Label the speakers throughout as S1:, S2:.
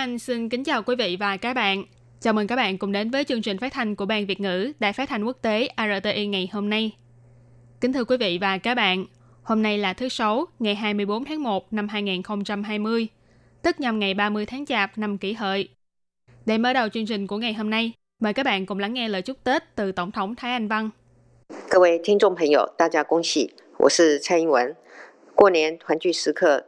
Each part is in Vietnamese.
S1: Anh xin kính chào quý vị và các bạn. Chào mừng các bạn cùng đến với chương trình phát thanh của Ban Việt ngữ Đài Phát thanh Quốc tế RTI ngày hôm nay. Kính thưa quý vị và các bạn, hôm nay là thứ Sáu, ngày 24 tháng 1 năm 2020, tức nhằm ngày 30 tháng Chạp năm kỷ hợi. Để mở đầu chương trình của ngày hôm nay, mời các bạn cùng lắng nghe lời chúc Tết từ Tổng thống Thái Anh Văn.
S2: 各位听众朋友，大家恭喜！我是蔡英文。过年团聚时刻，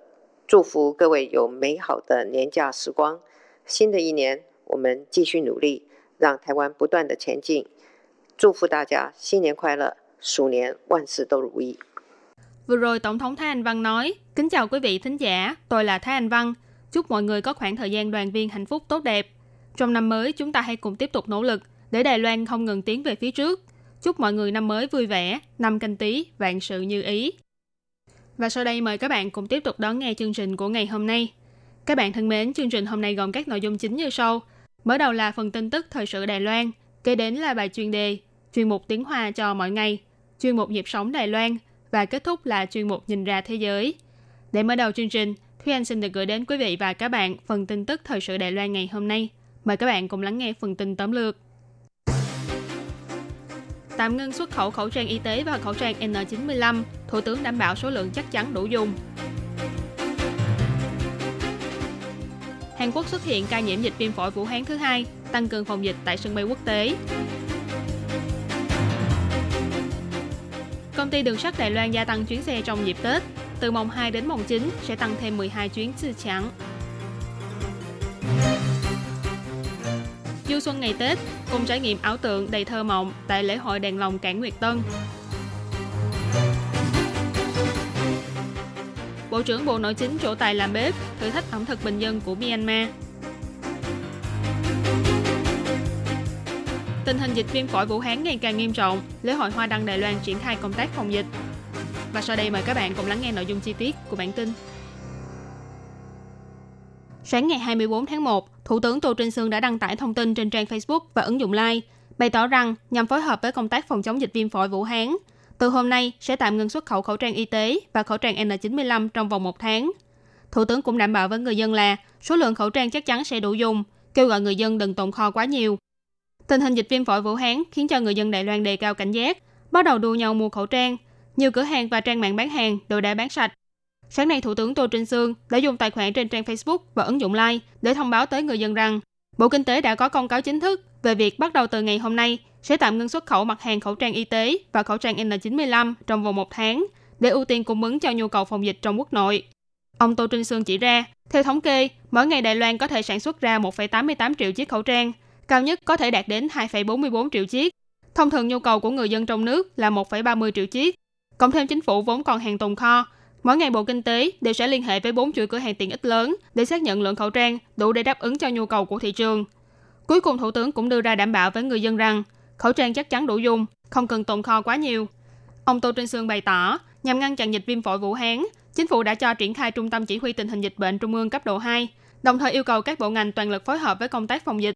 S2: 祝福各位有美好的年假时光。 新的一年，我们继续努力，让台湾不断的前进。祝福大家新年快乐，鼠年万事都如意。
S1: Vừa rồi Tổng thống Thái Anh Văn nói, kính chào quý vị thính giả, tôi là Thái Anh Văn. Chúc mọi người có khoảng thời gian đoàn viên hạnh phúc tốt đẹp. Trong năm mới, chúng ta hãy cùng tiếp tục nỗ lực để Đài Loan không ngừng tiến về phía trước. Chúc mọi người năm mới vui vẻ, năm canh tí, vạn sự như ý. Và sau đây mời các bạn cùng tiếp tục đón nghe chương trình của ngày hôm nay. Các bạn thân mến, chương trình hôm nay gồm các nội dung chính như sau. Mở đầu là phần tin tức thời sự Đài Loan, kế đến là bài chuyên đề, chuyên mục tiếng Hoa cho mọi ngày, chuyên mục nhịp sống Đài Loan và kết thúc là chuyên mục nhìn ra thế giới. Để mở đầu chương trình, Thúy Anh xin được gửi đến quý vị và các bạn phần tin tức thời sự Đài Loan ngày hôm nay. Mời các bạn cùng lắng nghe phần tin tóm lược. Tạm ngưng xuất khẩu khẩu trang y tế và khẩu trang N95, Thủ tướng đảm bảo số lượng chắc chắn đủ dùng. Hàn Quốc xuất hiện ca nhiễm dịch viêm phổi Vũ Hán thứ hai, tăng cường phòng dịch tại sân bay quốc tế. Công ty đường sắt Đài Loan gia tăng chuyến xe trong dịp Tết, từ mùng 2 đến mùng 9 sẽ tăng thêm 12 chuyến siêu trắng. Du xuân ngày Tết, cùng trải nghiệm ảo tượng đầy thơ mộng tại lễ hội đèn lồng Cảng Nguyệt Tân. Bộ trưởng Bộ Nội chính trổ tài làm bếp, thử thách ẩm thực bình dân của Myanmar. Tình hình dịch viêm phổi Vũ Hán ngày càng nghiêm trọng, lễ hội Hoa Đăng Đài Loan triển khai công tác phòng dịch. Và sau đây mời các bạn cùng lắng nghe nội dung chi tiết của bản tin. Sáng ngày 24 tháng 1, Thủ tướng Tô Trinh Sương đã đăng tải thông tin trên trang Facebook và ứng dụng Line, bày tỏ rằng nhằm phối hợp với công tác phòng chống dịch viêm phổi Vũ Hán, từ hôm nay sẽ tạm ngừng xuất khẩu khẩu trang y tế và khẩu trang N95 trong vòng một tháng. Thủ tướng cũng đảm bảo với người dân là số lượng khẩu trang chắc chắn sẽ đủ dùng, kêu gọi người dân đừng tồn kho quá nhiều. Tình hình dịch viêm phổi Vũ Hán khiến cho người dân Đài Loan đề cao cảnh giác, bắt đầu đua nhau mua khẩu trang. Nhiều cửa hàng và trang mạng bán hàng đều đã bán sạch. Sáng nay, Thủ tướng Tô Trinh Sương đã dùng tài khoản trên trang Facebook và ứng dụng Line để thông báo tới người dân rằng Bộ Kinh tế đã có công cáo chính thức về việc bắt đầu từ ngày hôm nay sẽ tạm ngưng xuất khẩu mặt hàng khẩu trang y tế và khẩu trang N95 trong vòng một tháng để ưu tiên cung ứng cho nhu cầu phòng dịch trong quốc nội. Ông Tô Trinh Sương chỉ ra, theo thống kê, mỗi ngày Đài Loan có thể sản xuất ra 1,88 triệu chiếc khẩu trang, cao nhất có thể đạt đến 2,44 triệu chiếc. Thông thường nhu cầu của người dân trong nước là 1,30 triệu chiếc. Cộng thêm chính phủ vốn còn hàng tồn kho, mỗi ngày Bộ Kinh tế đều sẽ liên hệ với bốn chuỗi cửa hàng tiện ích lớn để xác nhận lượng khẩu trang đủ để đáp ứng cho nhu cầu của thị trường. Cuối cùng Thủ tướng cũng đưa ra đảm bảo với người dân rằng khẩu trang chắc chắn đủ dùng, không cần tồn kho quá nhiều. Ông Tô Trinh Sương bày tỏ, nhằm ngăn chặn dịch viêm phổi Vũ Hán, chính phủ đã cho triển khai trung tâm chỉ huy tình hình dịch bệnh trung ương cấp độ 2, đồng thời yêu cầu các bộ ngành toàn lực phối hợp với công tác phòng dịch.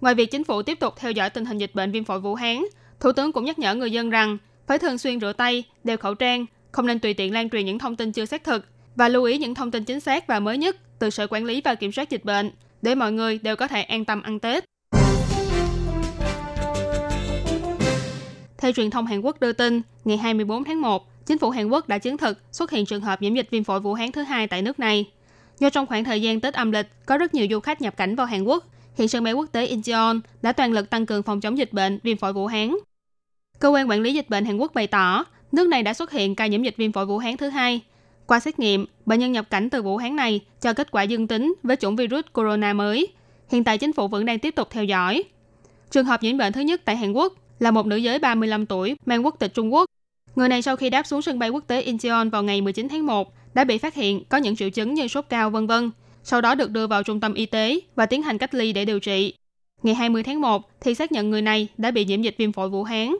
S1: Ngoài việc chính phủ tiếp tục theo dõi tình hình dịch bệnh viêm phổi Vũ Hán, Thủ tướng cũng nhắc nhở người dân rằng phải thường xuyên rửa tay, đeo khẩu trang, không nên tùy tiện lan truyền những thông tin chưa xác thực và lưu ý những thông tin chính xác và mới nhất từ Sở Quản lý và Kiểm soát Dịch bệnh để mọi người đều có thể an tâm ăn Tết. Theo truyền thông Hàn Quốc đưa tin, ngày 24 tháng 1, chính phủ Hàn Quốc đã chứng thực xuất hiện trường hợp nhiễm dịch viêm phổi Vũ Hán thứ hai tại nước này. Do trong khoảng thời gian Tết âm lịch có rất nhiều du khách nhập cảnh vào Hàn Quốc, hiện sân bay quốc tế Incheon đã toàn lực tăng cường phòng chống dịch bệnh viêm phổi Vũ Hán. Cơ quan quản lý dịch bệnh Hàn Quốc bày tỏ, nước này đã xuất hiện ca nhiễm dịch viêm phổi Vũ Hán thứ hai. Qua xét nghiệm, bệnh nhân nhập cảnh từ Vũ Hán này cho kết quả dương tính với chủng virus corona mới. Hiện tại chính phủ vẫn đang tiếp tục theo dõi. Trường hợp nhiễm bệnh thứ nhất tại Hàn Quốc là một nữ giới 35 tuổi mang quốc tịch Trung Quốc. Người này sau khi đáp xuống sân bay quốc tế Incheon vào ngày 19 tháng 1 đã bị phát hiện có những triệu chứng như sốt cao vân vân. sau đó được đưa vào trung tâm y tế và tiến hành cách ly để điều trị. Ngày 20 tháng 1 thì xác nhận người này đã bị nhiễm dịch viêm phổi Vũ Hán.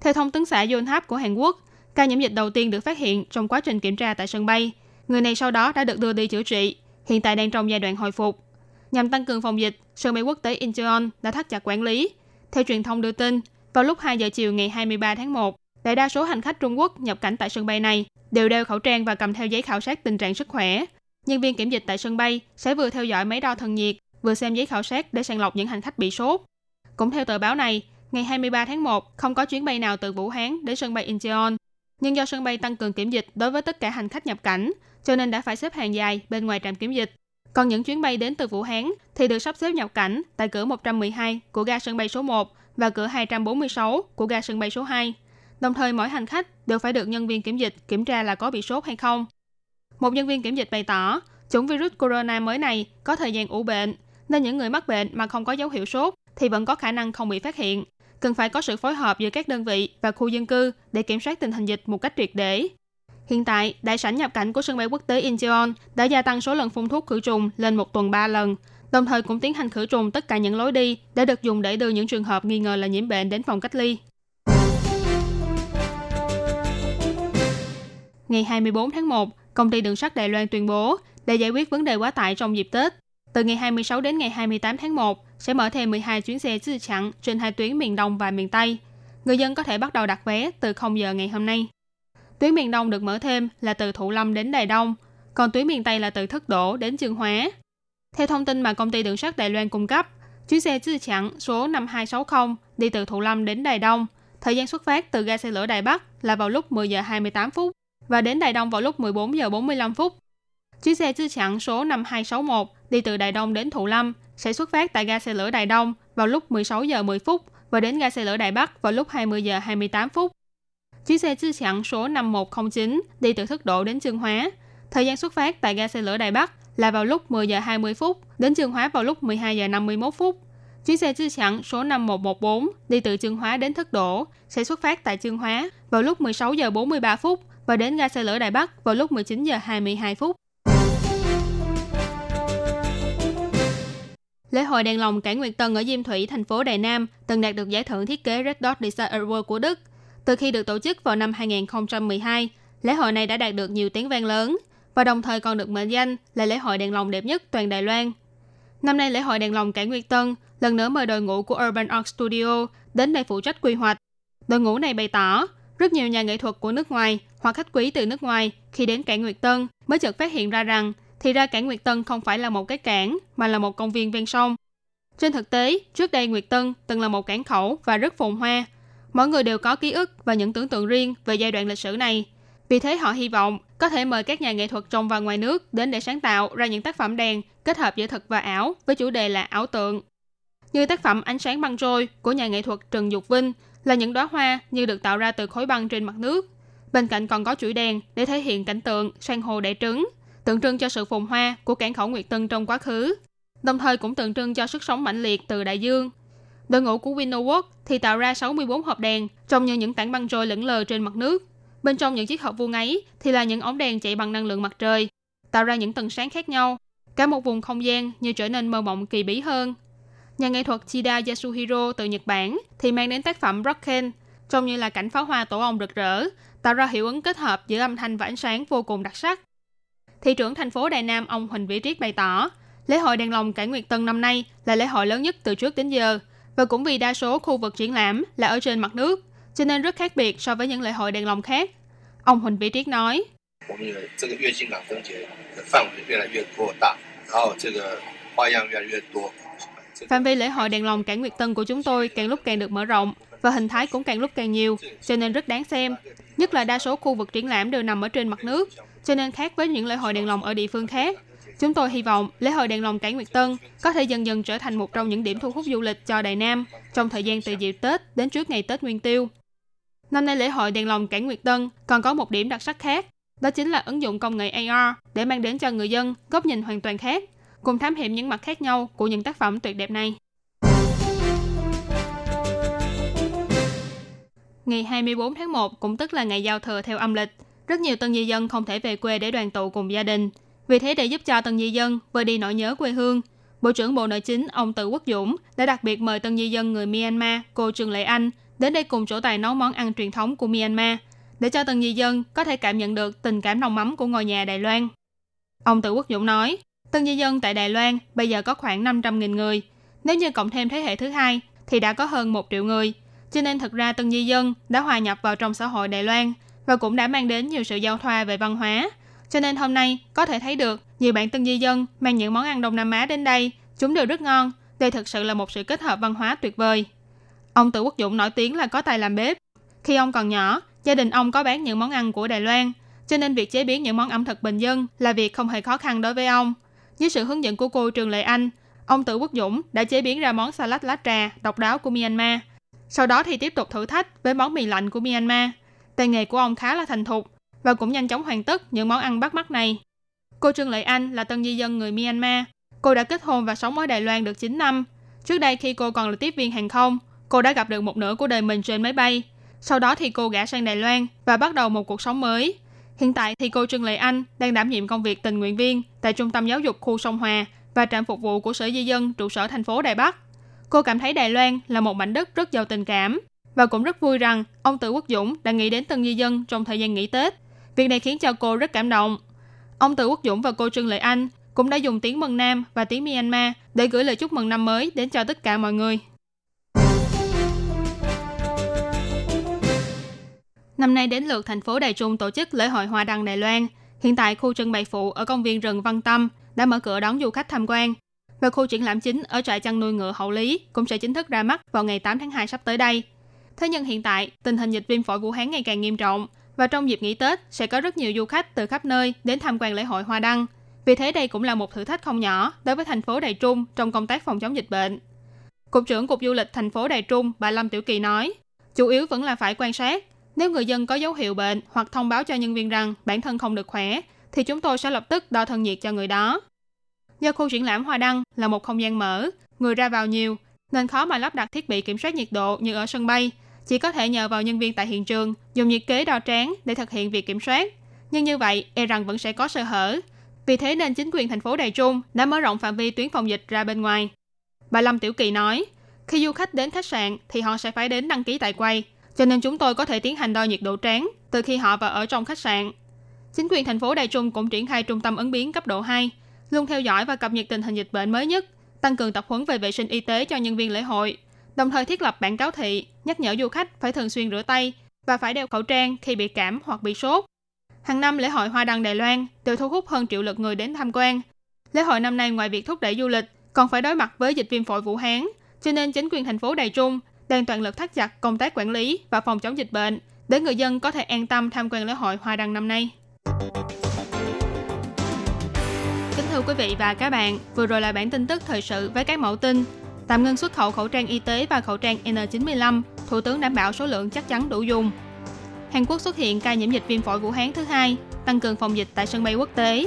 S1: Theo thông tấn xã Yonhap của Hàn Quốc, ca nhiễm dịch đầu tiên được phát hiện trong quá trình kiểm tra tại sân bay. Người này sau đó đã được đưa đi chữa trị, hiện tại đang trong giai đoạn hồi phục. Nhằm tăng cường phòng dịch, sân bay quốc tế Incheon đã thắt chặt quản lý. Theo truyền thông đưa tin, vào lúc 2 giờ chiều ngày 23 tháng 1, đại đa số hành khách Trung Quốc nhập cảnh tại sân bay này đều đeo khẩu trang và cầm theo giấy khảo sát tình trạng sức khỏe. Nhân viên kiểm dịch tại sân bay sẽ vừa theo dõi máy đo thân nhiệt, vừa xem giấy khảo sát để sàng lọc những hành khách bị sốt. Cũng theo tờ báo này, ngày 23 tháng 1 không có chuyến bay nào từ Vũ Hán đến sân bay Incheon. Nhưng do sân bay tăng cường kiểm dịch đối với tất cả hành khách nhập cảnh, cho nên đã phải xếp hàng dài bên ngoài trạm kiểm dịch. Còn những chuyến bay đến từ Vũ Hán thì được sắp xếp nhập cảnh tại cửa 112 của ga sân bay số 1 và cửa 246 của ga sân bay số 2. Đồng thời mỗi hành khách đều phải được nhân viên kiểm dịch kiểm tra là có bị sốt hay không. Một nhân viên kiểm dịch bày tỏ, chủng virus corona mới này có thời gian ủ bệnh, nên những người mắc bệnh mà không có dấu hiệu sốt thì vẫn có khả năng không bị phát hiện. Cần phải có sự phối hợp giữa các đơn vị và khu dân cư để kiểm soát tình hình dịch một cách triệt để. Hiện tại, đại sảnh nhập cảnh của sân bay quốc tế Incheon đã gia tăng số lần phun thuốc khử trùng lên một tuần 3 lần, đồng thời cũng tiến hành khử trùng tất cả những lối đi đã được dùng để đưa những trường hợp nghi ngờ là nhiễm bệnh đến phòng cách ly. Ngày 24 tháng 1, công ty đường sắt Đài Loan tuyên bố để giải quyết vấn đề quá tải trong dịp Tết. Từ ngày 26 đến ngày 28 tháng 1 sẽ mở thêm 12 chuyến xe chư chặn trên hai tuyến miền Đông và miền Tây. Người dân có thể bắt đầu đặt vé từ 0 giờ ngày hôm nay. Tuyến miền Đông được mở thêm là từ Thụ Lâm đến Đài Đông, còn tuyến miền Tây là từ Thất Đổ đến Chương Hóa. Theo thông tin mà công ty đường sắt Đài Loan cung cấp, chuyến xe chư chặn số 5260 đi từ Thụ Lâm đến Đài Đông, thời gian xuất phát từ ga xe lửa Đài Bắc là vào lúc 10 giờ 28 phút và đến Đài Đông vào lúc 14 giờ 45 phút. Chuyến xe chư chặn số 5261 đi từ Đài Đông đến Thụ Lâm sẽ xuất phát tại ga xe lửa Đài Đông vào lúc 16 giờ 10 phút và đến ga xe lửa Đài Bắc vào lúc 20 giờ 28 phút. Chuyến xe chư chặn số 5109 đi từ Thức Độ đến Trương Hóa. Thời gian xuất phát tại ga xe lửa Đài Bắc là vào lúc 10 giờ 20 phút, đến Trương Hóa vào lúc 12 giờ 51 phút. Chuyến xe chư chặn số 5114 đi từ Trương Hóa đến Thất Đổ sẽ xuất phát tại Trương Hóa vào lúc 16 giờ 43 phút và đến ga xe lửa Đài Bắc vào lúc 19 giờ 22 phút. Lễ hội đèn lồng cảng Nguyệt Tân ở Diêm Thủy, thành phố Đài Nam từng đạt được giải thưởng thiết kế Red Dot Design Award của Đức. Từ khi được tổ chức vào năm 2012, lễ hội này đã đạt được nhiều tiếng vang lớn và đồng thời còn được mệnh danh là lễ hội đèn lồng đẹp nhất toàn Đài Loan. Năm nay lễ hội đèn lồng cảng Nguyệt Tân lần nữa mời đội ngũ của Urban Art Studio đến đây phụ trách quy hoạch. Đội ngũ này bày tỏ rất nhiều nhà nghệ thuật của nước ngoài hoặc khách quý từ nước ngoài khi đến cảng Nguyệt Tân mới chợt phát hiện ra rằng thì ra cảng Nguyệt Tân không phải là một cái cảng mà là một công viên ven sông. Trên thực tế, trước đây Nguyệt Tân từng là một cảng khẩu và rất phồn hoa. Mọi người đều có ký ức và những tưởng tượng riêng về giai đoạn lịch sử này. Vì thế họ hy vọng có thể mời các nhà nghệ thuật trong và ngoài nước đến để sáng tạo ra những tác phẩm đèn kết hợp giữa thực và ảo với chủ đề là ảo tượng. Như tác phẩm Ánh sáng băng trôi của nhà nghệ thuật Trần Dục Vinh là những đóa hoa như được tạo ra từ khối băng trên mặt nước. Bên cạnh còn có chuỗi đèn để thể hiện cảnh tượng san hô đẻ trứng, tượng trưng cho sự phồn hoa của cảng khẩu Nguyệt Tân trong quá khứ, đồng thời cũng tượng trưng cho sức sống mãnh liệt từ đại dương. Đội ngũ của Winnoworld thì tạo ra 64 hộp đèn trông như những tảng băng trôi lững lờ trên mặt nước. Bên trong những chiếc hộp vuông ấy thì là những ống đèn chạy bằng năng lượng mặt trời, tạo ra những tầng sáng khác nhau. Cả một vùng không gian như trở nên mơ mộng kỳ bí hơn. Nhà nghệ thuật Chida Yasuhiro từ Nhật Bản thì mang đến tác phẩm Rocken, trông như là cảnh pháo hoa tổ ong rực rỡ, tạo ra hiệu ứng kết hợp giữa âm thanh và ánh sáng vô cùng đặc sắc. Thị trưởng thành phố Đài Nam ông Huỳnh Vĩ Triết bày tỏ, lễ hội đèn lồng cảng Nguyệt Tân năm nay là lễ hội lớn nhất từ trước đến giờ, và cũng vì đa số khu vực triển lãm là ở trên mặt nước, cho nên rất khác biệt so với những lễ hội đèn lồng khác. Ông Huỳnh Vĩ Triết nói, Phạm vi lễ hội đèn lồng cảng Nguyệt Tân của chúng tôi càng lúc càng được mở rộng và hình thái cũng càng lúc càng nhiều, cho nên rất đáng xem. Nhất là đa số khu vực triển lãm đều nằm ở trên mặt nước, cho nên khác với những lễ hội đèn lồng ở địa phương khác. Chúng tôi hy vọng lễ hội đèn lồng cảng Nguyệt Tân có thể dần dần trở thành một trong những điểm thu hút du lịch cho Đài Nam trong thời gian từ dịp Tết đến trước ngày Tết Nguyên Tiêu. Năm nay lễ hội đèn lồng cảng Nguyệt Tân còn có một điểm đặc sắc khác, đó chính là ứng dụng công nghệ AR để mang đến cho người dân góc nhìn hoàn toàn khác, cùng thám hiểm những mặt khác nhau của những tác phẩm tuyệt đẹp này. Ngày 24 tháng 1 cũng tức là ngày giao thừa theo âm lịch, rất nhiều tân di dân không thể về quê để đoàn tụ cùng gia đình. Vì thế để giúp cho tân di dân vơi đi nỗi nhớ quê hương, Bộ trưởng Bộ Nội chính ông Từ Quốc Dũng đã đặc biệt mời tân di dân người Myanmar, cô Trương Lệ Anh, đến đây cùng chỗ tài nấu món ăn truyền thống của Myanmar, để cho tân di dân có thể cảm nhận được tình cảm nồng mắm của ngôi nhà Đài Loan. Ông Từ Quốc Dũng nói, tân di dân tại Đài Loan bây giờ có khoảng 500.000 người. Nếu như cộng thêm thế hệ thứ hai thì đã có hơn 1 triệu người. Cho nên thực ra tân di dân đã hòa nhập vào trong xã hội Đài Loan và cũng đã mang đến nhiều sự giao thoa về văn hóa. Cho nên hôm nay có thể thấy được nhiều bạn tân di dân mang những món ăn Đông Nam Á đến đây, chúng đều rất ngon. Đây thực sự là một sự kết hợp văn hóa tuyệt vời. Ông Tử Quốc Dũng nổi tiếng là có tài làm bếp. Khi ông còn nhỏ, gia đình ông có bán những món ăn của Đài Loan, cho nên việc chế biến những món ẩm thực bình dân là việc không hề khó khăn đối với ông. Dưới sự hướng dẫn của cô Trường Lệ Anh, ông Tử Quốc Dũng đã chế biến ra món salad lá trà độc đáo của Myanmar. Sau đó thì tiếp tục thử thách với món mì lạnh của Myanmar. Tay nghề của ông khá là thành thục và cũng nhanh chóng hoàn tất những món ăn bắt mắt này. Cô Trương Lệ Anh là tân di dân người Myanmar. Cô đã kết hôn và sống ở Đài Loan được 9 năm. Trước đây khi cô còn là tiếp viên hàng không, cô đã gặp được một nửa của đời mình trên máy bay. Sau đó thì cô gả sang Đài Loan và bắt đầu một cuộc sống mới. Hiện tại thì cô Trương Lệ Anh đang đảm nhiệm công việc tình nguyện viên tại Trung tâm Giáo dục khu Sông Hòa và trạm phục vụ của Sở Di dân trụ sở thành phố Đài Bắc. Cô cảm thấy Đài Loan là một mảnh đất rất giàu tình cảm và cũng rất vui rằng, ông Tự Quốc Dũng đã nghĩ đến tân di dân trong thời gian nghỉ Tết. Việc này khiến cho cô rất cảm động. Ông Tự Quốc Dũng và cô Trương Lệ Anh cũng đã dùng tiếng Mân Nam và tiếng Myanmar để gửi lời chúc mừng năm mới đến cho tất cả mọi người. Năm nay đến lượt thành phố Đài Trung tổ chức lễ hội Hoa đăng Đài Loan. Hiện tại, khu trưng bày phụ ở công viên rừng Văn Tâm đã mở cửa đón du khách tham quan. Và khu triển lãm chính ở trại chăn nuôi ngựa Hậu Lý cũng sẽ chính thức ra mắt vào ngày 8 tháng 2 sắp tới đây. Thế nhưng hiện tại, tình hình dịch viêm phổi Vũ Hán ngày càng nghiêm trọng và trong dịp nghỉ Tết sẽ có rất nhiều du khách từ khắp nơi đến tham quan lễ hội Hoa Đăng. Vì thế đây cũng là một thử thách không nhỏ đối với thành phố Đài Trung trong công tác phòng chống dịch bệnh. Cục trưởng Cục Du lịch thành phố Đài Trung, bà Lâm Tiểu Kỳ nói, chủ yếu vẫn là phải quan sát. Nếu người dân có dấu hiệu bệnh hoặc thông báo cho nhân viên rằng bản thân không được khỏe, thì chúng tôi sẽ lập tức đo thân nhiệt cho người đó. Do khu triển lãm Hoa Đăng là một không gian mở, người ra vào nhiều, nên khó mà lắp đặt thiết bị kiểm soát nhiệt độ như ở sân bay. Chỉ có thể nhờ vào nhân viên tại hiện trường dùng nhiệt kế đo trán để thực hiện việc kiểm soát. Nhưng như vậy, e rằng vẫn sẽ có sơ hở. Vì thế nên chính quyền thành phố Đài Trung đã mở rộng phạm vi tuyến phòng dịch ra bên ngoài. Bà Lâm Tiểu Kỳ nói, khi du khách đến khách sạn thì họ sẽ phải đến đăng ký tại quay, cho nên chúng tôi có thể tiến hành đo nhiệt độ trán từ khi họ vào ở trong khách sạn. Chính quyền thành phố Đài Trung cũng triển khai trung tâm ứng biến cấp độ 2, luôn theo dõi và cập nhật tình hình dịch bệnh mới nhất, tăng cường tập huấn về vệ sinh y tế cho nhân viên lễ hội, đồng thời thiết lập bản cáo thị, nhắc nhở du khách phải thường xuyên rửa tay và phải đeo khẩu trang khi bị cảm hoặc bị sốt. Hàng năm lễ hội Hoa Đăng Đài Loan đều thu hút hơn triệu lượt người đến tham quan. Lễ hội năm nay ngoài việc thúc đẩy du lịch, còn phải đối mặt với dịch viêm phổi Vũ Hán, cho nên chính quyền thành phố Đài Trung đang toàn lực thắt chặt công tác quản lý và phòng chống dịch bệnh để người dân có thể an tâm tham quan lễ hội Hoa Đăng năm nay. Thưa quý vị và các bạn, vừa rồi là bản tin tức thời sự với các mẫu tin. Tạm ngưng xuất khẩu khẩu trang y tế và khẩu trang N95, Thủ tướng đảm bảo số lượng chắc chắn đủ dùng. Hàn Quốc xuất hiện ca nhiễm dịch viêm phổi Vũ Hán thứ hai, tăng cường phòng dịch tại sân bay quốc tế.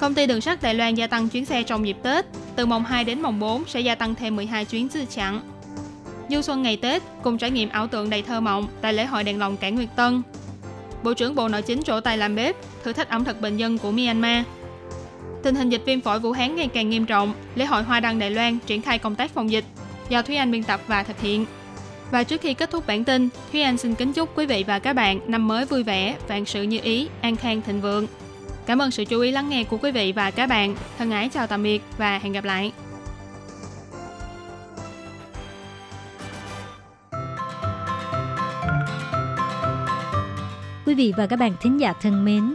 S1: Công ty đường sắt Đài Loan gia tăng chuyến xe trong dịp Tết, từ mùng 2 đến mùng 4 sẽ gia tăng thêm 12 chuyến dư chặn. Du xuân ngày Tết cùng trải nghiệm ảo tượng đầy thơ mộng tại lễ hội đèn lồng cảng Nguyệt Tân. Bộ trưởng Bộ Nội chính trổ tay làm bếp, thử thách ẩm thực bình dân của Myanmar. Tình hình dịch viêm phổi Vũ Hán ngày càng nghiêm trọng, lễ hội Hoa Đăng Đài Loan triển khai công tác phòng dịch do Thúy Anh biên tập và thực hiện. Và trước khi kết thúc bản tin, Thúy Anh xin kính chúc quý vị và các bạn năm mới vui vẻ, vạn sự như ý, an khang thịnh vượng. Cảm ơn sự chú ý lắng nghe của quý vị và các bạn. Thân ái chào tạm biệt và hẹn gặp lại.
S3: Quý vị và các bạn thính giả thân mến,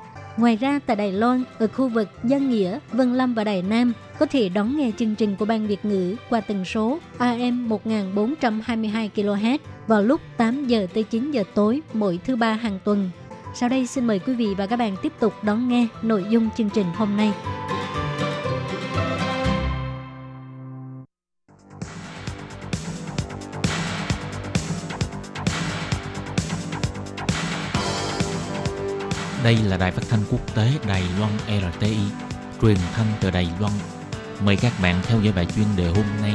S3: Ngoài ra tại Đài Loan, ở khu vực Giang Nghĩa, Vân Lâm và Đài Nam có thể đón nghe chương trình của Ban Việt ngữ qua tần số AM 1422 kHz vào lúc 8 giờ tới 9 giờ tối mỗi thứ ba hàng tuần. Sau đây xin mời quý vị và các bạn tiếp tục đón nghe nội dung chương trình hôm nay.
S4: Đây là đài phát thanh quốc tế Đài Loan RTI, truyền thanh từ Đài Loan. Mời các bạn theo dõi bài chuyên đề hôm nay.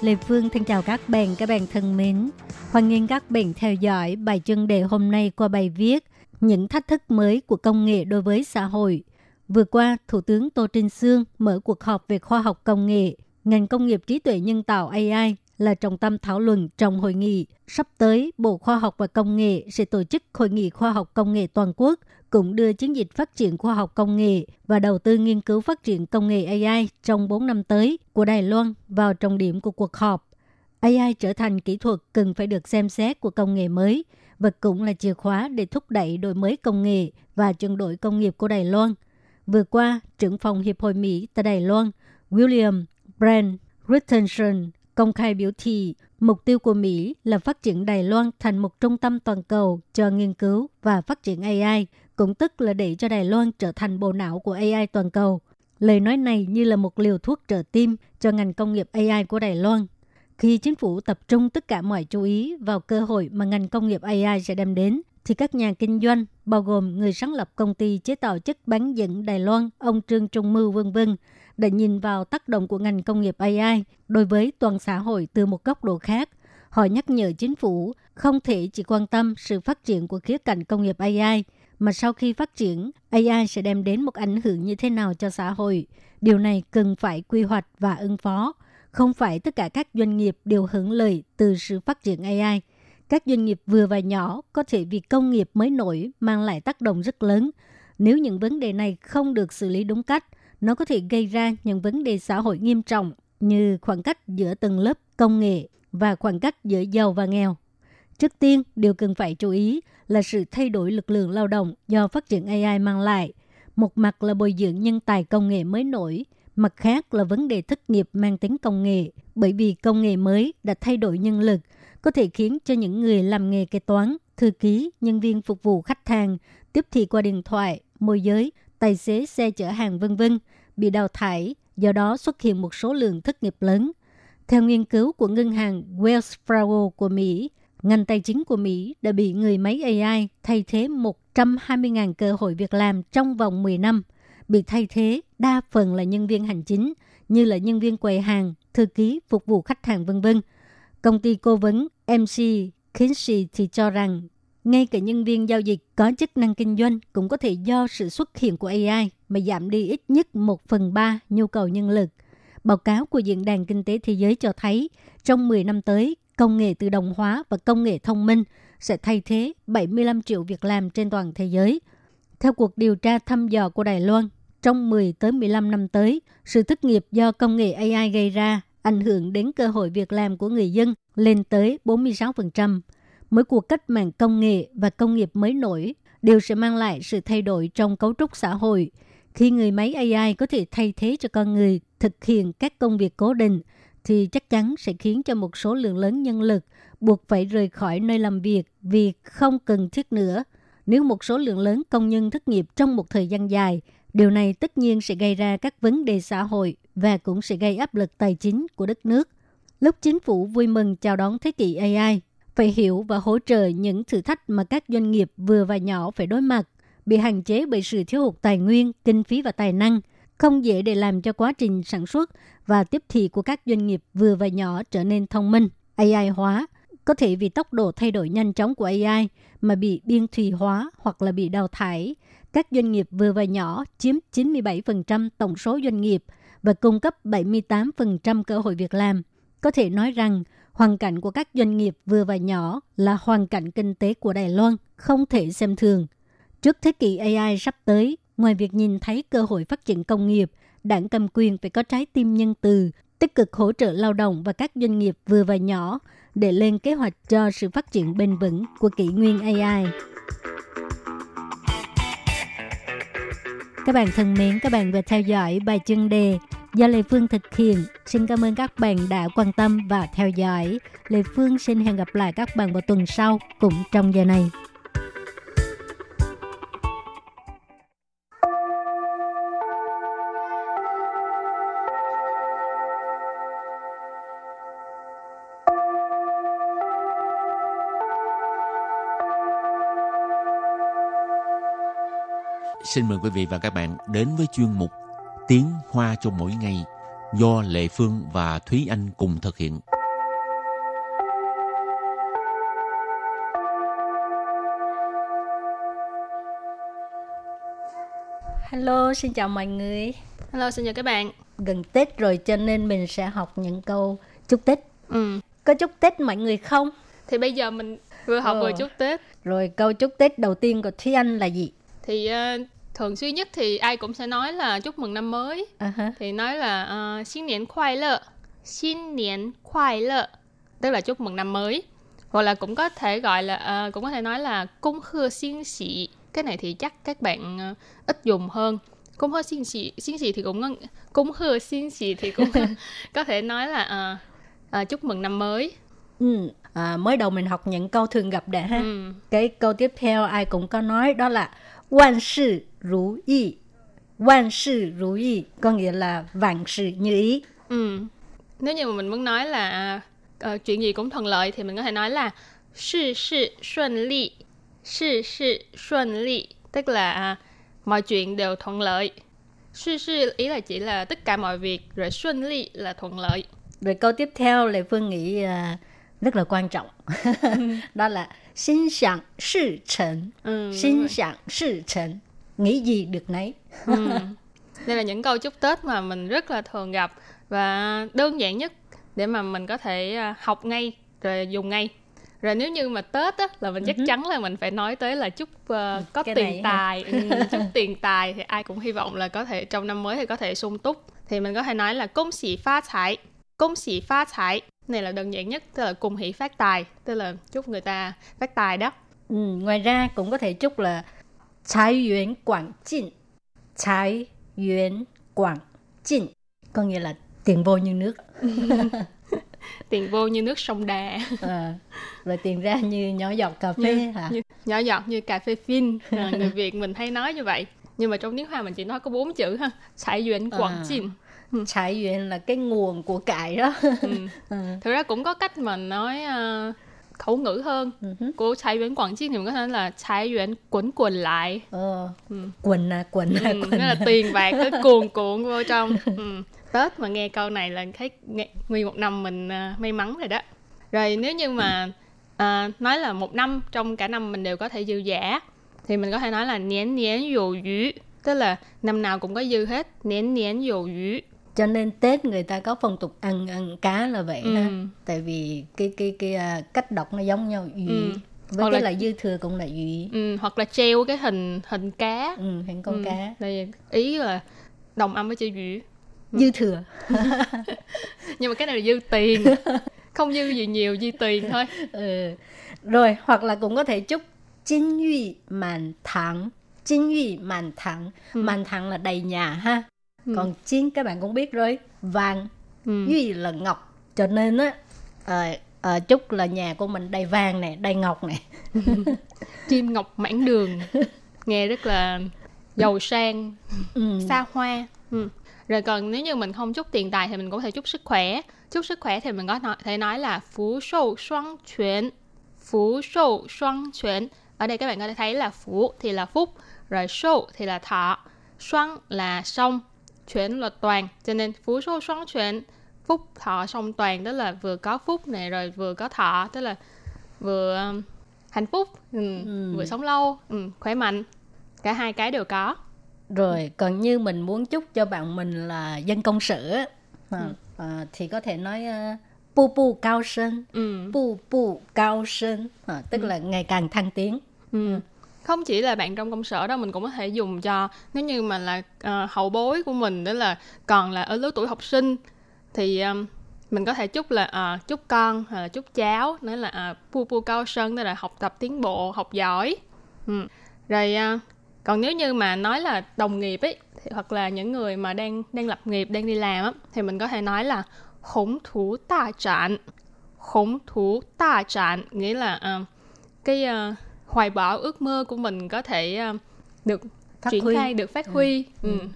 S3: Lê Phương thân chào các bạn, các bạn thân mến. Hoan nghênh các bạn theo dõi bài chuyên đề hôm nay qua bài viết Những thách thức mới của công nghệ đối với xã hội. Vừa qua, Thủ tướng Tô Trinh Sương mở cuộc họp về khoa học công nghệ, ngành công nghiệp trí tuệ nhân tạo AI là trọng tâm thảo luận trong hội nghị. Sắp tới, Bộ Khoa học và Công nghệ sẽ tổ chức Hội nghị Khoa học Công nghệ Toàn quốc, cũng đưa chiến dịch phát triển khoa học công nghệ và đầu tư nghiên cứu phát triển công nghệ AI trong 4 năm tới của Đài Loan vào trọng điểm của cuộc họp. AI trở thành kỹ thuật cần phải được xem xét của công nghệ mới và cũng là chìa khóa để thúc đẩy đổi mới công nghệ và chuyển đổi công nghiệp của Đài Loan. Vừa qua, trưởng phòng Hiệp hội Mỹ tại Đài Loan, William Brand Richardson công khai biểu thị mục tiêu của Mỹ là phát triển Đài Loan thành một trung tâm toàn cầu cho nghiên cứu và phát triển AI, cũng tức là để cho Đài Loan trở thành bộ não của AI toàn cầu. Lời nói này như là một liều thuốc trợ tim cho ngành công nghiệp AI của Đài Loan. Khi chính phủ tập trung tất cả mọi chú ý vào cơ hội mà ngành công nghiệp AI sẽ đem đến, thì các nhà kinh doanh, bao gồm người sáng lập công ty chế tạo chất bán dẫn Đài Loan, ông Trương Trung Mưu vân vân, để nhìn vào tác động của ngành công nghiệp AI đối với toàn xã hội từ một góc độ khác. Họ nhắc nhở chính phủ không thể chỉ quan tâm sự phát triển của khía cạnh công nghiệp AI, mà sau khi phát triển, AI sẽ đem đến một ảnh hưởng như thế nào cho xã hội. Điều này cần phải quy hoạch và ứng phó. Không phải tất cả các doanh nghiệp đều hưởng lợi từ sự phát triển AI. Các doanh nghiệp vừa và nhỏ có thể vì công nghiệp mới nổi mang lại tác động rất lớn. Nếu những vấn đề này không được xử lý đúng cách, nó có thể gây ra những vấn đề xã hội nghiêm trọng như khoảng cách giữa tầng lớp công nghệ và khoảng cách giữa giàu và nghèo. Trước tiên, điều cần phải chú ý là sự thay đổi lực lượng lao động do phát triển AI mang lại. Một mặt là bồi dưỡng nhân tài công nghệ mới nổi, mặt khác là vấn đề thất nghiệp mang tính công nghệ, bởi vì công nghệ mới đã thay đổi nhân lực, có thể khiến cho những người làm nghề kế toán, thư ký, nhân viên phục vụ khách hàng, tiếp thị qua điện thoại, môi giới, tài xế xe chở hàng vân vân bị đào thải, do đó xuất hiện một số lượng thất nghiệp lớn. Theo nghiên cứu của ngân hàng Wells Fargo của Mỹ, ngành tài chính của Mỹ đã bị người máy AI thay thế 120.000 cơ hội việc làm trong vòng 10 năm, bị thay thế đa phần là nhân viên hành chính như là nhân viên quầy hàng, thư ký, phục vụ khách hàng vân vân. Công ty cố vấn MC Kinsey thì cho rằng ngay cả nhân viên giao dịch có chức năng kinh doanh cũng có thể do sự xuất hiện của AI mà giảm đi ít nhất 1 phần 3 nhu cầu nhân lực. Báo cáo của Diễn đàn Kinh tế Thế giới cho thấy, trong 10 năm tới, công nghệ tự động hóa và công nghệ thông minh sẽ thay thế 75 triệu việc làm trên toàn thế giới. Theo cuộc điều tra thăm dò của Đài Loan, trong 10 tới 15 năm tới, sự thất nghiệp do công nghệ AI gây ra ảnh hưởng đến cơ hội việc làm của người dân lên tới 46% mỗi cuộc cách mạng công nghệ và công nghiệp mới nổi đều sẽ mang lại sự thay đổi trong cấu trúc xã hội. Khi người máy AI có thể thay thế cho con người thực hiện các công việc cố định, thì chắc chắn sẽ khiến cho một số lượng lớn nhân lực buộc phải rời khỏi nơi làm việc vì không cần thiết nữa. Nếu một số lượng lớn công nhân thất nghiệp trong một thời gian dài, điều này tất nhiên sẽ gây ra các vấn đề xã hội và cũng sẽ gây áp lực tài chính của đất nước. Lúc chính phủ vui mừng chào đón thế kỷ AI, phải hiểu và hỗ trợ những thử thách mà các doanh nghiệp vừa và nhỏ phải đối mặt, bị hạn chế bởi sự thiếu hụt tài nguyên, kinh phí và tài năng, không dễ để làm cho quá trình sản xuất và tiếp thị của các doanh nghiệp vừa và nhỏ trở nên thông minh, AI hóa, có thể vì tốc độ thay đổi nhanh chóng của AI mà bị biên thùy hóa hoặc là bị đào thải. Các doanh nghiệp vừa và nhỏ chiếm 97% tổng số doanh nghiệp và cung cấp 78% cơ hội việc làm. Có thể nói rằng Hoàn cảnh của các doanh nghiệp vừa và nhỏ là hoàn cảnh kinh tế của Đài Loan, không thể xem thường. Trước thế kỷ AI sắp tới, ngoài việc nhìn thấy cơ hội phát triển công nghiệp, đảng cầm quyền phải có trái tim nhân từ, tích cực hỗ trợ lao động và các doanh nghiệp vừa và nhỏ để lên kế hoạch cho sự phát triển bền vững của kỷ nguyên AI. Các bạn thân mến, các bạn vừa theo dõi bài chân đề do Lê Phương thực hiện. Xin cảm ơn các bạn đã quan tâm và theo dõi. Lê Phương xin hẹn gặp lại các bạn vào tuần sau, cũng trong giờ này.
S4: Xin mời quý vị và các bạn đến với chuyên mục Tiếng Hoa cho mỗi ngày do Lệ Phương và Thúy Anh cùng thực hiện.
S3: Hello, xin chào mọi người.
S1: Hello, xin chào các bạn.
S3: Gần Tết rồi cho nên mình sẽ học những câu chúc Tết.
S1: Ừ.
S3: Có chúc Tết mọi người không?
S1: Thì bây giờ mình vừa học
S3: Ờ.
S1: vừa chúc Tết.
S3: Rồi câu chúc Tết đầu tiên của Thúy Anh là gì?
S1: Thì ờ, thường xuyên nhất thì ai cũng sẽ nói là chúc mừng năm mới.
S3: Ha.
S1: Thì nói là uh, xin niên khoai lợ. Xin niên khoai lợ. Tức là chúc mừng năm mới. Hoặc là cũng có thể gọi là ờ, cũng có thể nói là cung hơ xin xỉ. Cái này thì chắc các bạn ờ, ít dùng hơn. Cung hơ xin xỉ, xin xỉ thì cũng cung hơ xin xỉ thì cũng có thể nói là ờ, ờ, chúc mừng năm mới.
S3: Ừ. À, mới đầu mình học những câu thường gặp đã ha.
S1: Ừ.
S3: Cái câu tiếp theo ai cũng có nói đó là Vạn sự如意. Vạn sự如意có nghĩa là vạn sự như ý.
S1: Ừ. Nếu như mà mình muốn nói là ờ, chuyện gì cũng thuận lợi thì mình có thể nói là sự sự xuân ly. Sự sự xuân ly tức là à, mọi chuyện đều thuận lợi. Sự sự ý là chỉ là tất cả mọi việc rồi xuân ly là thuận lợi.
S3: Rồi câu tiếp theo Lệ Phương nghĩ à, rất là quan trọng. đó là xin想事成.
S1: Ừ, đúng
S3: Xin
S1: rồi.
S3: 想事成. Nghĩ gì được nấy.
S1: Ừ. Đây là những câu chúc Tết mà mình rất là thường gặp và đơn giản nhất để mà mình có thể à, học ngay rồi dùng ngay. Rồi nếu như mà Tết á, là mình chắc chắn là mình phải nói tới là chúc ờ, có
S3: cái
S1: tiền
S3: này ha.
S1: tài, ừ, chúc tiền tài thì ai cũng hy vọng là có thể trong năm mới thì có thể sung túc. Thì mình có thể nói là công sĩ phát财, công sĩ phát财. Này là đơn giản nhất, tức là cùng hỷ phát tài, tức là chúc người ta phát tài đó.
S3: Ừ, ngoài ra cũng có thể chúc là Thái yuan quảng yuan quảng jin. Có nghĩa là tiền vô như nước.
S1: Tiền vô như nước sông Đà.
S3: Ờ, rồi tiền ra như nhỏ giọt cà phê
S1: như,
S3: hả?
S1: như, nhỏ giọt như cà phê phin à, người việt mình hay nói như vậy nhưng mà trong tiếng hoa mình chỉ nói có bốn chữ ha sải duyên quảng
S3: À.
S1: chim
S3: Thái yuan là cái nguồn của cải đó.
S1: ừ.
S3: Ừ.
S1: thực ra cũng có cách mà nói ờ, khẩu ngữ hơn
S3: Ừ
S1: của sải duyên quảng chim thì mình có thể nói là sải duyên quấn quần lại
S3: Ờ,
S1: ừ.
S3: quần à, quần à,
S1: Ừ,
S3: quần
S1: nó là
S3: à.
S1: tiền bạc nó cuồn cuộn vô trong ừ. tết mà nghe câu này là thấy nghe, nguyên một năm mình à, may mắn rồi đó rồi nếu như mà à, nói là một năm trong cả năm mình đều có thể dư giả thì mình có thể nói là nén nén dồ dữ tức là năm nào cũng có dư hết nén nén dồ dữ
S3: Cho nên Tết người ta có phong tục ăn ăn cá là vậy
S1: Ừ.
S3: ha. Tại vì cái cái cái à, cách đọc nó giống nhau. Yu.
S1: Ừ.
S3: Với
S1: Hoặc
S3: cái
S1: là-
S3: là dư thừa cũng là yu.
S1: ừ, hoặc là treo cái hình hình cá
S3: Ừ, hình con
S1: ừ.
S3: cá.
S1: Đây, ý là đồng âm với chữ dữ
S3: Dư thừa.
S1: nhưng mà cái này là dư tiền không dư gì nhiều dư tiền thôi
S3: Ừ. Rồi hoặc là cũng có thể chúc Chính uy màn thắng. Chính uy màn thắng. Màn thắng là đầy nhà ha.
S1: Ừ.
S3: Còn chín các bạn cũng biết rồi. Vàng.
S1: ừ.
S3: Uy là ngọc. Cho nên á ờ, ờ, chúc là nhà của mình đầy vàng nè, đầy ngọc nè.
S1: chim ngọc mãn đường nghe rất là giàu sang
S3: Ừ.
S1: xa hoa ừ. rồi còn nếu như mình không chúc tiền tài thì mình cũng có thể chúc sức khỏe chúc sức khỏe thì mình có nói, thể nói là phú sâu xoang chuyển phú sâu xoang chuyển ở đây các bạn có thể thấy là phú thì là phúc rồi sâu thì là thọ xoang là song chuyển là toàn cho nên phú sâu xoang chuyển phúc thọ song toàn tức là vừa có phúc này rồi vừa có thọ tức là vừa um, hạnh phúc ừ,
S3: Ừ.
S1: vừa sống lâu ừ, khỏe mạnh cả hai cái đều có
S3: Rồi còn như mình muốn chúc cho bạn mình là dân công sở á, à,
S1: Ừ.
S3: à, thì có thể nói uh, bu cao sơn,
S1: ừ.
S3: bu cao sơn, à, tức là ngày càng thăng tiến.
S1: Ừ. Không chỉ là bạn trong công sở đâu mình cũng có thể dùng cho nếu như mà là uh, hậu bối của mình đó là còn là ở lứa tuổi học sinh thì um, mình có thể chúc là uh, chúc con hoặc là chúc cháu nói là uh, pu pu cao sơn đó là học tập tiến bộ học giỏi ừ. rồi uh, còn nếu như mà nói là đồng nghiệp ấy thì, hoặc là những người mà đang đang lập nghiệp đang đi làm á thì mình có thể nói là khủng thủ ta trạng khủng thủ ta trạng nghĩa là uh, cái uh, hoài bão ước mơ của mình có thể ờ, được
S3: Phát
S1: triển
S3: huy.
S1: khai được phát huy ừ.
S3: Ừ.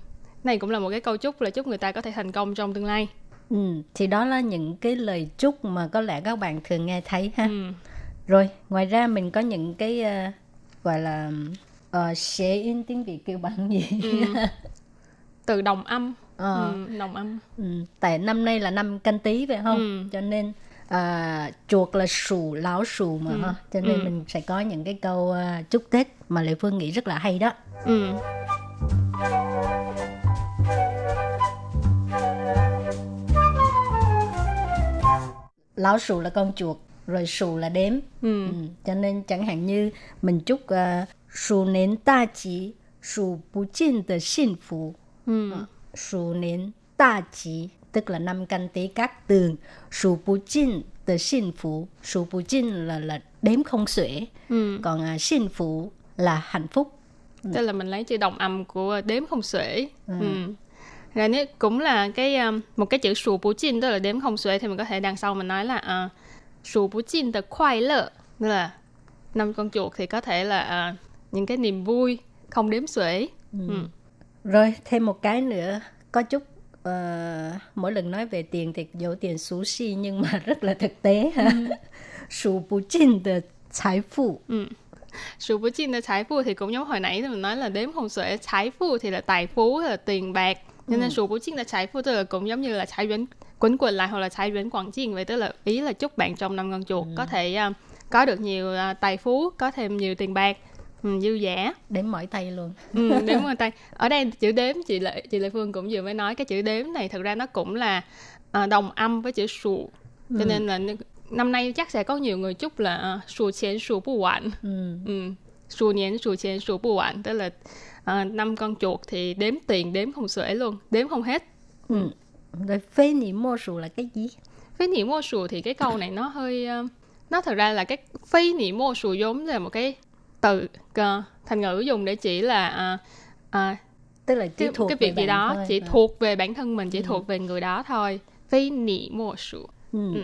S1: này cũng là một cái câu chúc là chúc người ta có thể thành công trong tương lai
S3: Ừ, thì đó là những cái lời chúc mà có lẽ các bạn thường nghe thấy ha.
S1: ừ.
S3: Rồi ngoài ra mình có những cái ờ, gọi là xế in tiếng Việt kêu bằng gì?
S1: Ừ. từ đồng âm
S3: Ờ,
S1: ừ, đồng âm
S3: ừ, tại năm nay là năm canh tí phải không?
S1: Ừ.
S3: Cho nên à, chuột là sù, lão sù mà ha. Cho nên
S1: Ừ.
S3: mình sẽ có những cái câu à, chúc Tết mà Lệ Phương nghĩ rất là hay đó.
S1: ừ.
S3: Lão sù là con chuột, rồi sù là đếm.
S1: Ừ.
S3: Ừ, cho nên chẳng hạn như mình chúc uh, sù nến đa chí, sù bù chinh de hạnh phúc.
S1: Ừ.
S3: Sù nến đa chí, tức là năm canh tí cát tường. Sù bù chinh de hạnh phúc. Sù bù chinh là, là đếm không xuể.
S1: Ừ.
S3: Còn uh, hạnh phúc là hạnh phúc.
S1: tức là mình lấy chữ đồng âm của đếm không xuể ừ. rồi nếu cũng là cái um, một cái chữ sù bú chinh tức là đếm không xuể thì mình có thể đằng sau mình nói là uh, sù bú chinh de khoai lợ tức là năm con chuột thì có thể là uh, những cái niềm vui không đếm xuể ừ.
S3: Rồi thêm một cái nữa, có chút ờ, mỗi lần nói về tiền thì dỗ tiền xú xì nhưng mà rất là thực tế ha. Sù bù chinh de tài phụ.
S1: sù bú chinh de trái phu thì cũng giống hồi nãy mình nói là đếm không xuể. Trái phu thì là tài phú là tiền bạc. Cho nên sù bú chinh de trái phu tức là cũng giống như là trái yuán quấn quần lại hoặc là trái yuán quảng chiên vậy. Tức là ý là chúc bạn trong năm con chuột có thể uh, có được nhiều uh, tài phú có thêm nhiều tiền bạc ừ, dư dả
S3: Đếm mỏi tay luôn.
S1: ừ, đếm bằng tay ở đây chữ đếm chị lệ chị lệ phương cũng vừa mới nói cái chữ đếm này thực ra nó cũng là à, đồng âm với chữ sù cho nên là năm nay chắc sẽ có nhiều người chúc là à, sù chén sù bù quản
S3: Ừ.
S1: ừ. sù niên sù chén sù bù quản tức là à, năm con chuột thì đếm tiền đếm không xuể luôn đếm không hết
S3: Ừ. Rồi phê nỉ mô sù là cái gì?
S1: phế nỉ mô sù thì cái câu này nó hơi ờ, nó thật ra là cái phế nỉ mô sù giống là một cái từ thành ngữ dùng để chỉ là à, à,
S3: Tức là chỉ
S1: cái,
S3: thuộc
S1: cái
S3: về
S1: việc gì đó
S3: thôi.
S1: chỉ
S3: Ừ.
S1: thuộc về bản thân mình chỉ thuộc về người đó thôi phế nỉ mô sù
S3: Ừ.
S1: Ừ.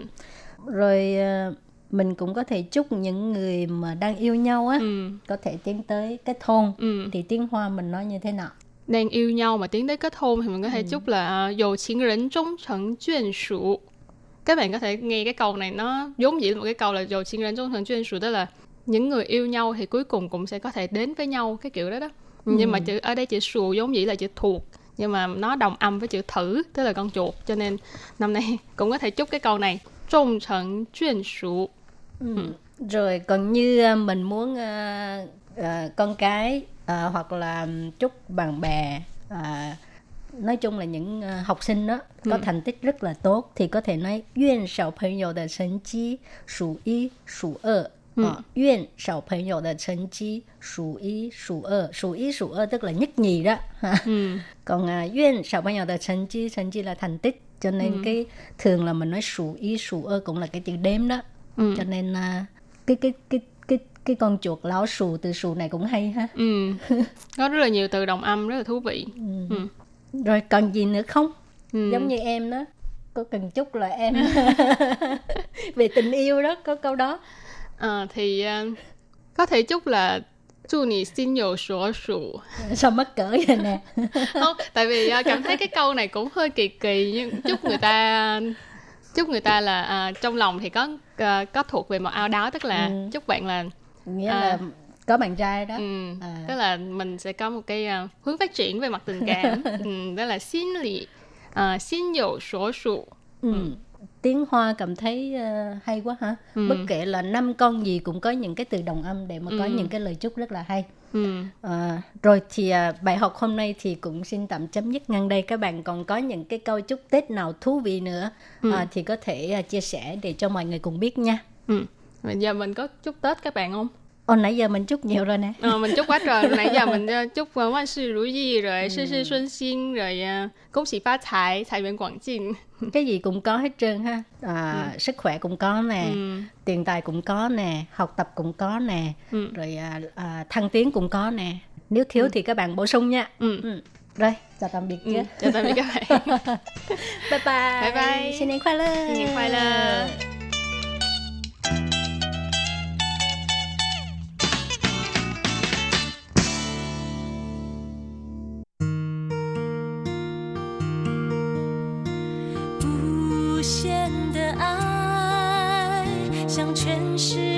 S3: Rồi ờ, mình cũng có thể chúc những người mà đang yêu nhau á
S1: ừ.
S3: có thể tiến tới kết hôn.
S1: ừ.
S3: Thì tiếng Hoa mình nói như thế nào?
S1: đang yêu nhau mà tiến tới kết hôn thì mình có thể chúc là uh, dầu chiến rỉnh trung thành chuyên sủ các bạn có thể nghe cái câu này nó vốn dĩ là một cái câu là dầu chiến rỉnh trung thành chuyên sủ tức là những người yêu nhau thì cuối cùng cũng sẽ có thể đến với nhau cái kiểu đó đó nhưng mà chữ ở đây chữ sù vốn dĩ là chữ thuộc nhưng mà nó đồng âm với chữ thử tức là con chuột cho nên năm nay cũng có thể chúc cái câu này trung thành chuyên sủ
S3: Rồi còn như ờ, mình muốn ờ, ờ, con cái ờ, hoặc là chúc bạn bè ờ, nói chung là những ờ, học sinh đó có thành tích rất là tốt thì có thể nói duyên 小朋友的成绩数一数二。 Ờ, duyên 小朋友的成绩数一数二，数一数二 tức là nhất nhì đó. ha.
S1: ừ.
S3: Còn à, duyên 小朋友的成绩，成绩 là thành tích. Cho nên cái thường là mình nói số y số ơ cũng là cái chữ đếm đó.
S1: Ừ.
S3: Cho nên à, cái cái cái cái cái con chuột lão sù từ sù này cũng hay ha.
S1: ừ. có rất là nhiều từ đồng âm rất là thú vị ừ.
S3: Rồi còn gì nữa không?
S1: Ừ.
S3: Giống như em đó. Có cần chúc là em về tình yêu đó, có câu đó.
S1: Ờ thì uh, có thể chúc là chu nì xin nhiều sổ sủ
S3: sao mắc cỡ vậy nè
S1: không tại vì uh, cảm thấy cái câu này cũng hơi kỳ kỳ nhưng chúc người ta chúc người ta là uh, trong lòng thì có à, có thuộc về một ao đáo tức là
S3: ừ.
S1: chúc bạn là
S3: nghĩa
S1: à,
S3: là có bạn trai đó
S1: ừ,
S3: à.
S1: tức là mình sẽ có một cái uh, hướng phát triển về mặt tình cảm ừ, đó là xin lì uh, xin nhiều sổ sụ
S3: ừ. ừ. Tiếng Hoa cảm thấy ờ, hay quá hả? Bất kể là năm con gì cũng có những cái từ đồng âm để mà có những cái lời chúc rất là hay.
S1: ừ.
S3: Ờ, rồi thì à, bài học hôm nay thì cũng xin tạm chấm dứt ngang đây. Các bạn còn có những cái câu chúc Tết nào thú vị nữa à, thì có thể à, chia sẻ để cho mọi người cùng biết nha.
S1: ừ. Giờ mình có chúc Tết các bạn không?
S3: Ồ nãy giờ mình chúc nhiều rồi nè.
S1: Ờ, mình chúc quá trời nãy giờ mình ờ, chúc uh,万事如意rồi事事顺心rồi uh,恭喜phát财财源广进
S3: Cái gì cũng có hết trơn ha. À, Sức khỏe cũng có nè,
S1: ừ.
S3: tiền tài cũng có nè, học tập cũng có nè,
S1: Ừ.
S3: rồi à, à, thăng tiến cũng có nè. Nếu thiếu thì các bạn bổ sung nha.
S1: Ừ.
S3: Ừ. Rồi, chào tạm biệt
S1: Ừ.
S3: chưa?
S1: chào tạm biệt các bạn
S3: Bye bye.
S1: Bye bye.
S3: Xin年快乐。
S1: Sinh nhật khoai lơ
S4: 线的爱，像全世界。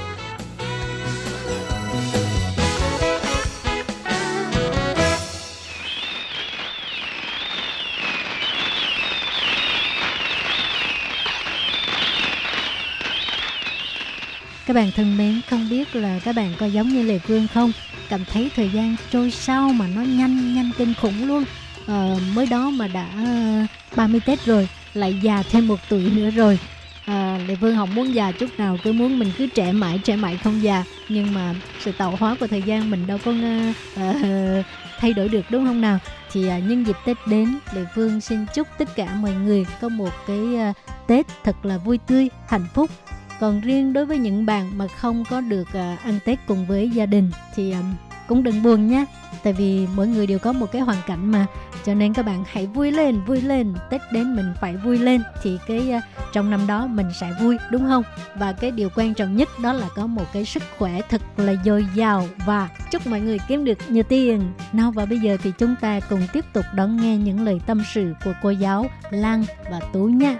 S3: Các bạn thân mến, không biết là các bạn có giống như Lê Phương không? Cảm thấy thời gian trôi sao mà nó nhanh, nhanh kinh khủng luôn. Ờ, mới đó mà đã ờ, 30 Tết rồi, lại già thêm một tuổi nữa rồi. Ờ, à, Lê Phương không muốn già chút nào, cứ muốn mình cứ trẻ mãi, trẻ mãi không già. Nhưng mà sự tạo hóa của thời gian mình đâu có uh, uh, thay đổi được đúng không nào? Thì uh, nhân dịp Tết đến, Lê Phương xin chúc tất cả mọi người có một cái uh, Tết thật là vui tươi, hạnh phúc còn riêng đối với những bạn mà không có được uh, ăn tết cùng với gia đình thì um, cũng đừng buồn nhé. Tại vì mỗi người đều có một cái hoàn cảnh mà cho nên các bạn hãy vui lên vui lên. Tết đến mình phải vui lên thì cái uh, trong năm đó mình sẽ vui đúng không? Và cái điều quan trọng nhất đó là có một cái sức khỏe thật là dồi dào và chúc mọi người kiếm được nhiều tiền. Nào và bây giờ thì chúng ta cùng tiếp tục đón nghe những lời tâm sự của cô giáo Lan và Tú nha.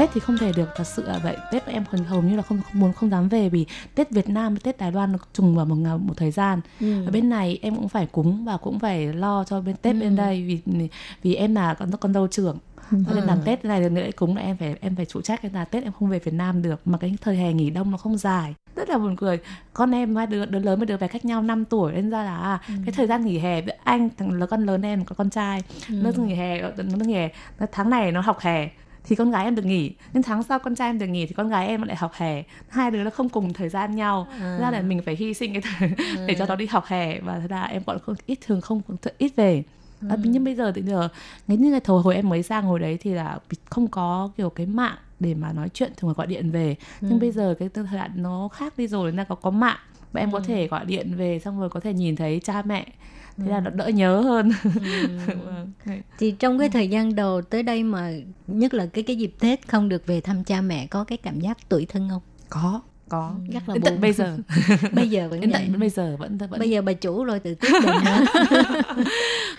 S5: Tết thì không thể được thật sự là vậy Tết em còn hầu như là không, không muốn không dám về vì Tết Việt Nam với Tết Đài Loan nó trùng vào một một thời gian ừ. ở bên này em cũng phải cúng và cũng phải lo cho bên Tết ừ. bên đây vì vì em là con con dâu trưởng cho nên làm ừ. Tết này lễ cúng là em phải em phải phụ trách cái là Tết em không về Việt Nam được mà cái thời hè nghỉ đông nó không dài rất là buồn cười con em hai đứa đứa lớn với đứa bé cách nhau 5 tuổi nên ra là à, ừ. cái thời gian nghỉ hè anh thằng lớn con lớn em có con trai ừ. nó nghỉ hè nó nghỉ hè tháng này nó học hè thì con gái em được nghỉ nhưng tháng sau con trai em được nghỉ thì con gái em lại học hè hai đứa nó không cùng thời gian nhau à. ra là mình phải hy sinh cái thời à. để cho nó đi học hè và thế là em còn không ít thường không ít về ừ. à, nhưng bây giờ thì giờ ngay như ngày hồi hồi em mới sang hồi đấy thì là không có kiểu cái mạng để mà nói chuyện thường là gọi điện về ừ. nhưng bây giờ cái thời đoạn nó khác đi rồi nên là có có mạng và em ừ. có thể gọi điện về xong rồi có thể nhìn thấy cha mẹ thế ừ. là đỡ nhớ hơn ừ.
S3: Vâng, thì trong cái thời gian đầu tới đây mà nhất là cái cái dịp tết không được về thăm cha mẹ có cái cảm giác tuổi thân không
S5: có có.
S3: Ừ, rất là
S5: đến tận bây giờ.
S3: Bây giờ vẫn
S5: đến tận bây giờ vẫn vẫn
S3: bây giờ bà chủ rồi tự quyết định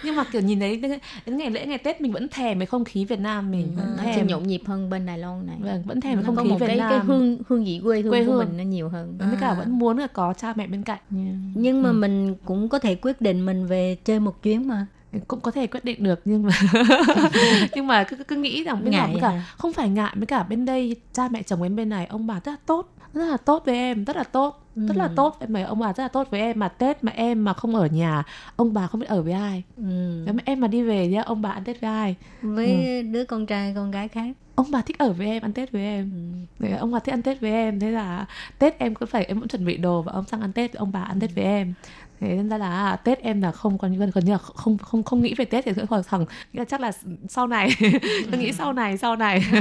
S5: nhưng mà kiểu nhìn thấy đến ngày lễ ngày tết mình vẫn thèm cái không khí việt nam mình
S3: ừ, vẫn thèm. nhộn nhịp hơn bên đài loan này.
S5: Vâng vẫn thèm cái không khí việt
S3: cái,
S5: nam.
S3: cái hương hương vị quê hương, quê hương. của mình nó nhiều hơn.
S5: Với cả vẫn muốn là có cha mẹ bên cạnh.
S3: Yeah. nhưng mà ừ. mình cũng có thể quyết định mình về chơi một chuyến mà.
S5: Cũng có thể quyết định được nhưng mà nhưng mà cứ cứ nghĩ rằng bên ngại cả à? không phải ngại với cả bên đây cha mẹ chồng em bên này ông bà rất là tốt rất là tốt với em rất là tốt ừ. rất là tốt em mà ông bà rất là tốt với em mà tết mà em mà không ở nhà ông bà không biết ở với ai ừ. em mà đi về nhá ông bà ăn tết với ai
S3: với ừ. đứa con trai con gái khác
S5: ông bà thích ở với em ăn tết với em ừ. ông bà thích ăn tết với em thế là tết em cứ phải em cũng chuẩn bị đồ và ông sang ăn tết ông bà ăn tết với em thế nên ra là à, tết em là không còn gần gần như là không không không nghĩ về tết thì còn thằng nghĩ là chắc là sau này. Tôi nghĩ sau này sau này.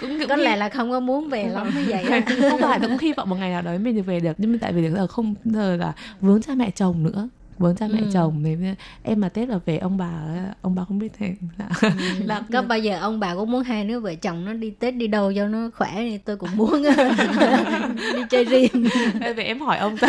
S3: Cũng, cũng có lẽ là không có muốn về lắm như vậy
S5: không phải cũng hy vọng một ngày nào đó mình được về được. Nhưng mà tại vì giờ không giờ là vướng cha mẹ chồng nữa vướng cha mẹ ừ. chồng thì em mà tết là về ông bà ông bà không biết thế là,
S3: ừ. là có bao giờ ông bà cũng muốn hai đứa vợ chồng nó đi tết đi đâu cho nó khỏe thì tôi cũng muốn đi chơi riêng
S5: về em hỏi ông ta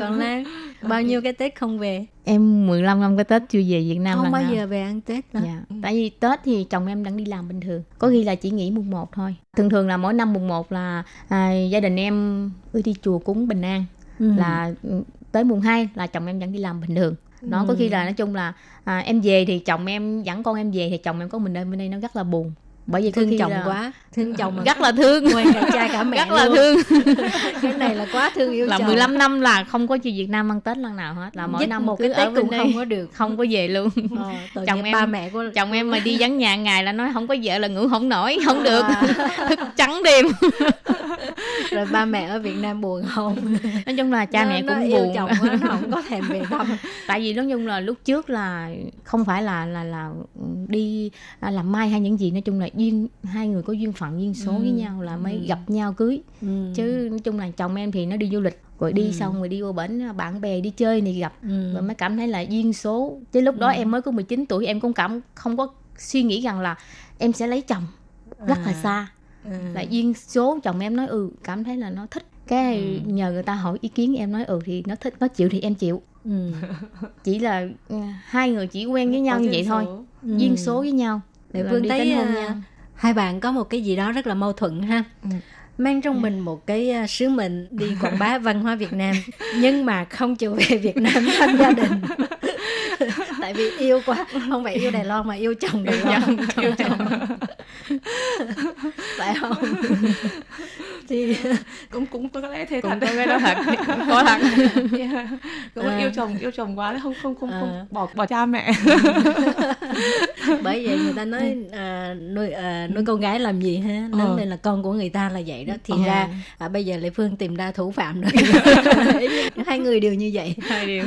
S3: còn lan bao nhiêu cái tết không về
S6: em 15 năm cái tết chưa về Việt Nam
S3: không bao nào. giờ về ăn tết
S6: đó. Dạ. tại vì tết thì chồng em đang đi làm bình thường có khi là chỉ nghỉ mùng 1 thôi thường thường là mỗi năm mùng 1 là à, gia đình em đi chùa cúng bình an ừ. là ừ, tới mùng 2 là chồng em vẫn đi làm bình thường nó ừ. có khi là nói chung là à, em về thì chồng em dẫn con em về thì chồng em có mình đây bên đây nó rất là buồn bởi vì
S3: thương chồng quá. thương chồng
S6: rất là thương.
S3: ngoài cả cha cả mẹ
S6: rất là luôn. thương.
S3: Cái này là quá thương yêu
S6: là chồng. 15 năm là không có chị Việt Nam ăn Tết lần nào hết là mỗi
S3: Dích
S6: năm
S3: một cái Tết cũng không có được.
S6: Không có về luôn.
S3: Ờ, chồng em ba mẹ của
S6: chồng em mà đi vắng nhà ngày là nói không có vợ là ngủ không nổi không được. À. thức trắng đêm.
S3: Rồi ba mẹ ở Việt Nam buồn không?
S6: Nói chung là cha nó, mẹ cũng nó buồn.
S3: chồng quá, nó không có thèm về thăm.
S6: Tại vì nói chung là lúc trước là không phải là là là đi làm mai hay những gì nói chung là duyên hai người có duyên phận duyên số với nhau là mới gặp nhau cưới
S3: Ừ.
S6: chứ nói chung là chồng em thì nó đi du lịch rồi đi xong rồi đi vô bển bạn bè đi chơi thì gặp
S3: Ừ.
S6: rồi mới cảm thấy là duyên số chứ lúc đó em mới có 19 tuổi em cũng cảm không có suy nghĩ rằng là em sẽ lấy chồng rất là
S3: À.
S6: xa
S3: Ừ.
S6: là duyên số chồng em nói ừ cảm thấy là nó thích cái nhờ người ta hỏi ý kiến em nói ừ thì nó thích nó chịu thì em chịu
S3: Ừ.
S6: chỉ là ừ, hai người chỉ quen với nhau như vậy thôi
S5: số.
S3: Ừ.
S6: duyên số với nhau
S3: Để Phương
S6: đi
S3: thấy
S6: kết hôn
S3: à,
S6: nhau.
S3: hai bạn có một cái gì đó rất là mâu thuẫn ha.
S5: Ừ.
S3: Mang trong mình một cái à, sứ mệnh đi quảng bá văn hóa Việt Nam nhưng mà không chịu về Việt Nam thăm gia đình. Tại vì yêu quá, không phải yêu Đài Loan mà yêu chồng Đài Loan. yêu chồng. phải không? Thì
S5: cũng cũng có lẽ thế
S6: cũng
S5: thật.
S6: có đó thật có thật.
S5: Yeah. cũng
S3: À.
S5: yêu chồng yêu chồng quá không không không,
S3: À.
S5: không bỏ bỏ cha mẹ.
S3: Bởi vậy người ta nói à, nuôi à, nuôi con gái làm gì ha? Lớn
S5: Ờ.
S3: lên là con của người ta là vậy đó. Thì
S5: Ờ.
S3: ra à, bây giờ lệ phương tìm ra thủ phạm rồi. Hai người đều như vậy.
S6: Hai điều.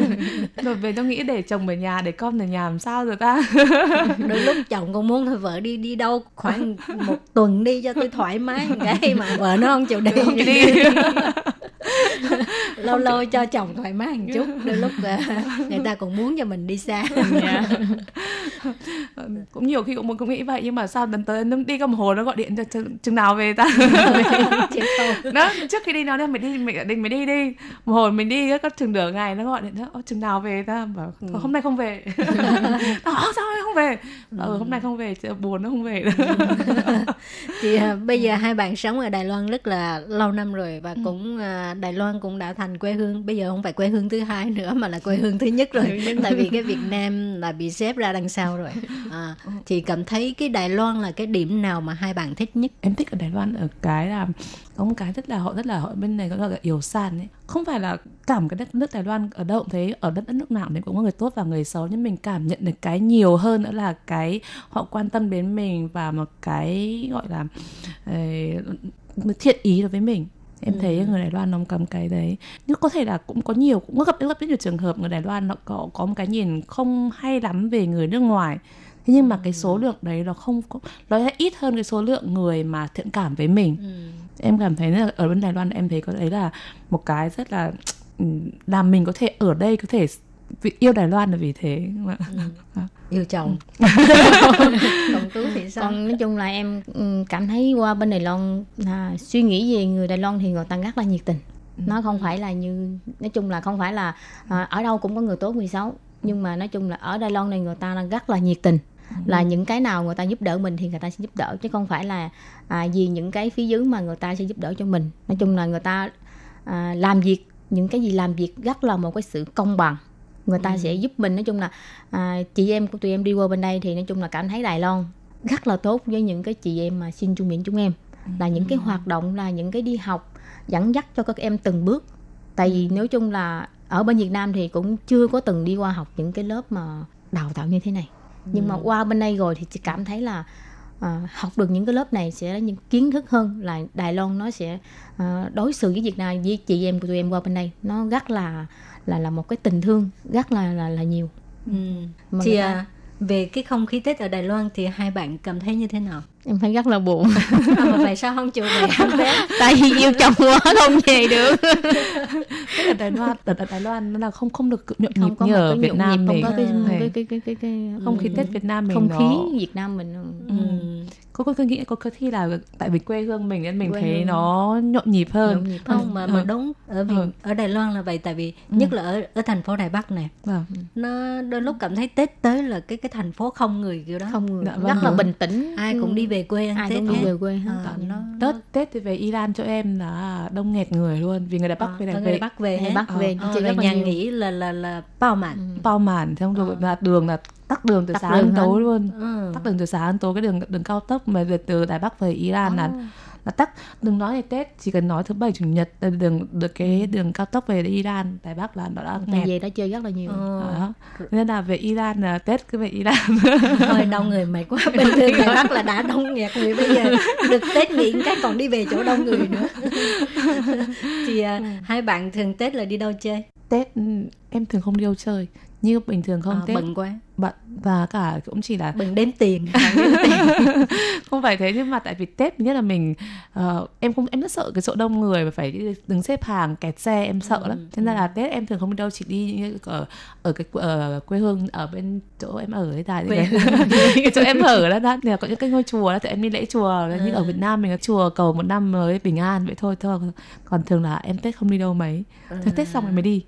S5: Rồi về tôi nghĩ để chồng ở nhà để con ở nhà làm sao rồi ta?
S3: Đôi lúc chồng còn muốn thôi vợ đi đi đâu khoảng một tuần đi cho tôi thoải mái một cái mà vợ nó không chịu đi
S5: Không đi
S3: lâu lâu cho chồng thoải mái một chút đôi lúc à, người ta còn muốn cho mình đi xa.
S6: Dạ.
S5: cũng nhiều khi cũng cũng nghĩ vậy nhưng mà sao đến tới nó đi có một hồi nó gọi điện cho chừng, chừng nào về ta? Đó trước khi đi nó mày đi mày định mày đi đi. Một hồi mình đi có chừng nửa ngày nó gọi điện đó "Ơ, chừng nào về ta? Bảo "Thôi, hôm nay không về. Nó "Ơ, sao không về? Ừ, hôm nay không về buồn nó không về nữa.
S3: Thì à, bây giờ hai bạn sống ở Đài Loan rất là lâu năm rồi và cũng Đài Loan cũng đã thành quê hương. Bây giờ không phải quê hương thứ hai nữa mà là quê hương thứ nhất rồi. Tại vì cái Việt Nam là bị xếp ra đằng sau rồi. À, thì cảm thấy cái Đài Loan là cái điểm nào mà hai bạn thích nhất?
S5: Em thích ở Đài Loan ở cái là có một cái rất là họ rất là họ bên này gọi là yếu san ấy. Không phải là cảm cái đất nước Đài Loan ở đâu cũng thế ở đất nước nào thì cũng có người tốt và người xấu nhưng mình cảm nhận được cái nhiều hơn nữa là cái họ quan tâm đến mình và một cái gọi là uh, thiện ý đối với mình em thấy người Đài Loan nó cầm cái đấy. Nhưng có thể là cũng có nhiều cũng gặp rất nhiều trường hợp người Đài Loan nó có có một cái nhìn không hay lắm về người nước ngoài. Thế nhưng mà cái số lượng đấy nó không có nó sẽ ít hơn cái số lượng người mà thiện cảm với mình. Em cảm thấy là ở bên Đài Loan em thấy có đấy là một cái rất là ừm, làm mình có thể ở đây có thể yêu Đài Loan là vì thế.
S3: Yêu chồng. Còn tú thì sao?
S6: Còn nói chung là em ừ, cảm thấy qua bên Đài Loan à, suy nghĩ về người Đài Loan thì người ta rất là nhiệt tình. Nó không phải là như nói chung là không phải là à, ở đâu cũng có người tốt người xấu. Nhưng mà nói chung là ở Đài Loan này người ta rất là nhiệt tình. Là những cái nào người ta giúp đỡ mình thì người ta sẽ giúp đỡ chứ không phải là à, vì những cái phía dưới mà người ta sẽ giúp đỡ cho mình. Nói chung là người ta à, làm việc những cái gì làm việc rất là một cái sự công bằng người ta sẽ giúp mình nói chung là à, chị em của tụi em đi qua bên đây thì nói chung là cảm thấy Đài Loan rất là tốt với những cái chị em mà xin chung miệng chúng em. Là những cái hoạt động là những cái đi học dẫn dắt cho các em từng bước. Tại vì nói chung là ở bên Việt Nam thì cũng chưa có từng đi qua học những cái lớp mà đào tạo như thế này. Nhưng mà qua bên đây rồi thì chị cảm thấy là à, học được những cái lớp này sẽ là những kiến thức hơn là Đài Loan nó sẽ à, đối xử với Việt Nam với chị em của tụi em qua bên đây. Nó rất là là là một cái tình thương rất là là là nhiều.
S3: Ừ.
S6: Mà
S3: thì
S6: ta-
S3: à, về cái không khí Tết ở Đài Loan thì hai bạn cảm thấy như thế nào?
S6: Em thấy rất là buồn.
S3: À, mà tại sao không chịu về ăn Tết?
S6: Tại vì yêu chồng quá không về được.
S5: Tức là Đài Loan ở Đài Loan nó là không không được nhộn nhịp như ở Việt Nam
S6: nhịp, không
S5: mình
S6: có cái, cái, cái, cái, cái, cái
S5: không khí Tết Việt Nam mình
S6: không khí Việt Nam mình
S3: ừ.
S5: Có có nghĩ có có khi là tại vì quê hương mình nên mình
S6: Quê
S5: thấy
S6: hương.
S5: nó nhộn nhịp hơn
S6: nhộn nhịp
S3: không mà mà
S5: Ừ.
S3: đúng ở Việt,
S5: Ừ.
S3: ở Đài Loan là vậy tại vì nhất là ở ở thành phố Đài Bắc này
S5: Vâng.
S3: nó đôi lúc cảm thấy Tết tới là cái cái thành phố không người kiểu đó
S6: không người
S5: Dạ, vâng.
S6: rất là bình tĩnh
S3: ai cũng đi về quê ăn
S6: ai
S3: Tết
S6: cũng đi
S3: hết.
S6: về quê hết
S3: Ờ, nó,
S5: Tết Tết thì về Iran cho em là đông nghẹt người luôn vì người Đài Bắc
S3: Ờ,
S5: về Đài
S3: người
S5: về
S3: Bắc về hết.
S6: Bắc về
S3: Ờ,
S6: chơi
S3: rồi
S6: rất là
S3: nhà nghỉ là là là bao màn
S5: bao màn xong rồi là đường là tắc đường từ
S6: Tắc
S5: sáng đến tối luôn.
S3: Ừ.
S5: tắc đường từ sáng đến tối cái đường đường cao tốc mà về từ Đài Bắc về Iran là là tắc đừng nói ngày Tết chỉ cần nói thứ bảy chủ nhật đường được cái đường cao tốc về Iran Đài Bắc là nó đã nghẹt
S6: về đó chơi rất là nhiều.
S5: Đó. nên là về Iran là Tết cứ về Iran
S3: thôi đông người mệt quá. Bình thường Đài Bắc là đã đông nghẹt người bây giờ được Tết nghỉ cái còn đi về chỗ đông người nữa. Thì à, hai bạn thường Tết là đi đâu chơi?
S5: Tết ừ, em thường không đi đâu chơi như bình thường không?
S3: À,
S5: tết
S3: bận quá.
S5: bận và cả cũng chỉ là
S3: bận đếm tiền.
S5: Không phải thế nhưng mà tại vì tết nhất là mình uh, em không em rất sợ cái chỗ đông người và phải đứng xếp hàng kẹt xe em sợ ừ, lắm. cho nên là tết em thường không đi đâu chỉ đi ở ở cái ở quê hương ở bên chỗ em ở ấy tại cái, cái chỗ em ở đó đó thì là có những cái ngôi chùa đó thì em đi lễ chùa. Ừ. như ở Việt Nam mình có chùa cầu một năm mới bình an vậy thôi thôi. Còn thường là em tết không đi đâu mấy. Ừ. tết xong rồi mới đi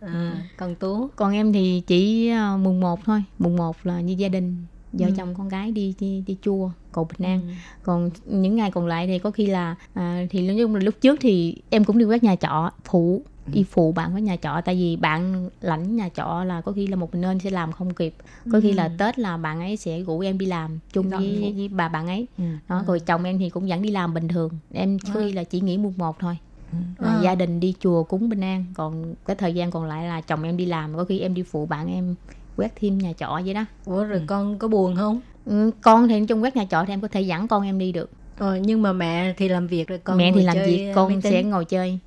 S3: à, còn tú?
S6: Còn em thì chỉ uh, mùng 1 thôi. Mùng 1 là như gia đình vợ ừ. chồng con gái đi đi đi chua cầu bình an. Ừ. còn những ngày còn lại thì có khi là à, thì nói chung là lúc trước thì em cũng đi quét nhà trọ phụ đi ừ. phụ bạn với nhà trọ. Tại vì bạn lãnh nhà trọ là có khi là một mình nên sẽ làm không kịp. Có khi là ừ. tết là bạn ấy sẽ rủ em đi làm chung với, với bà bạn ấy. Ừ. đó rồi chồng em thì cũng vẫn đi làm bình thường. Em có khi là chỉ nghỉ mùng một thôi là à. gia đình đi chùa cúng bình an. Còn cái thời gian còn lại là chồng em đi làm có khi em đi phụ bạn em quét thêm nhà trọ vậy đó.
S3: Ủa rồi ừ. con có buồn không?
S6: Ừ, con thì trong quét nhà trọ thì em có thể dẫn con em đi được.
S3: Ờ, nhưng mà mẹ thì làm việc rồi con
S6: mẹ thì làm việc con sẽ ngồi chơi.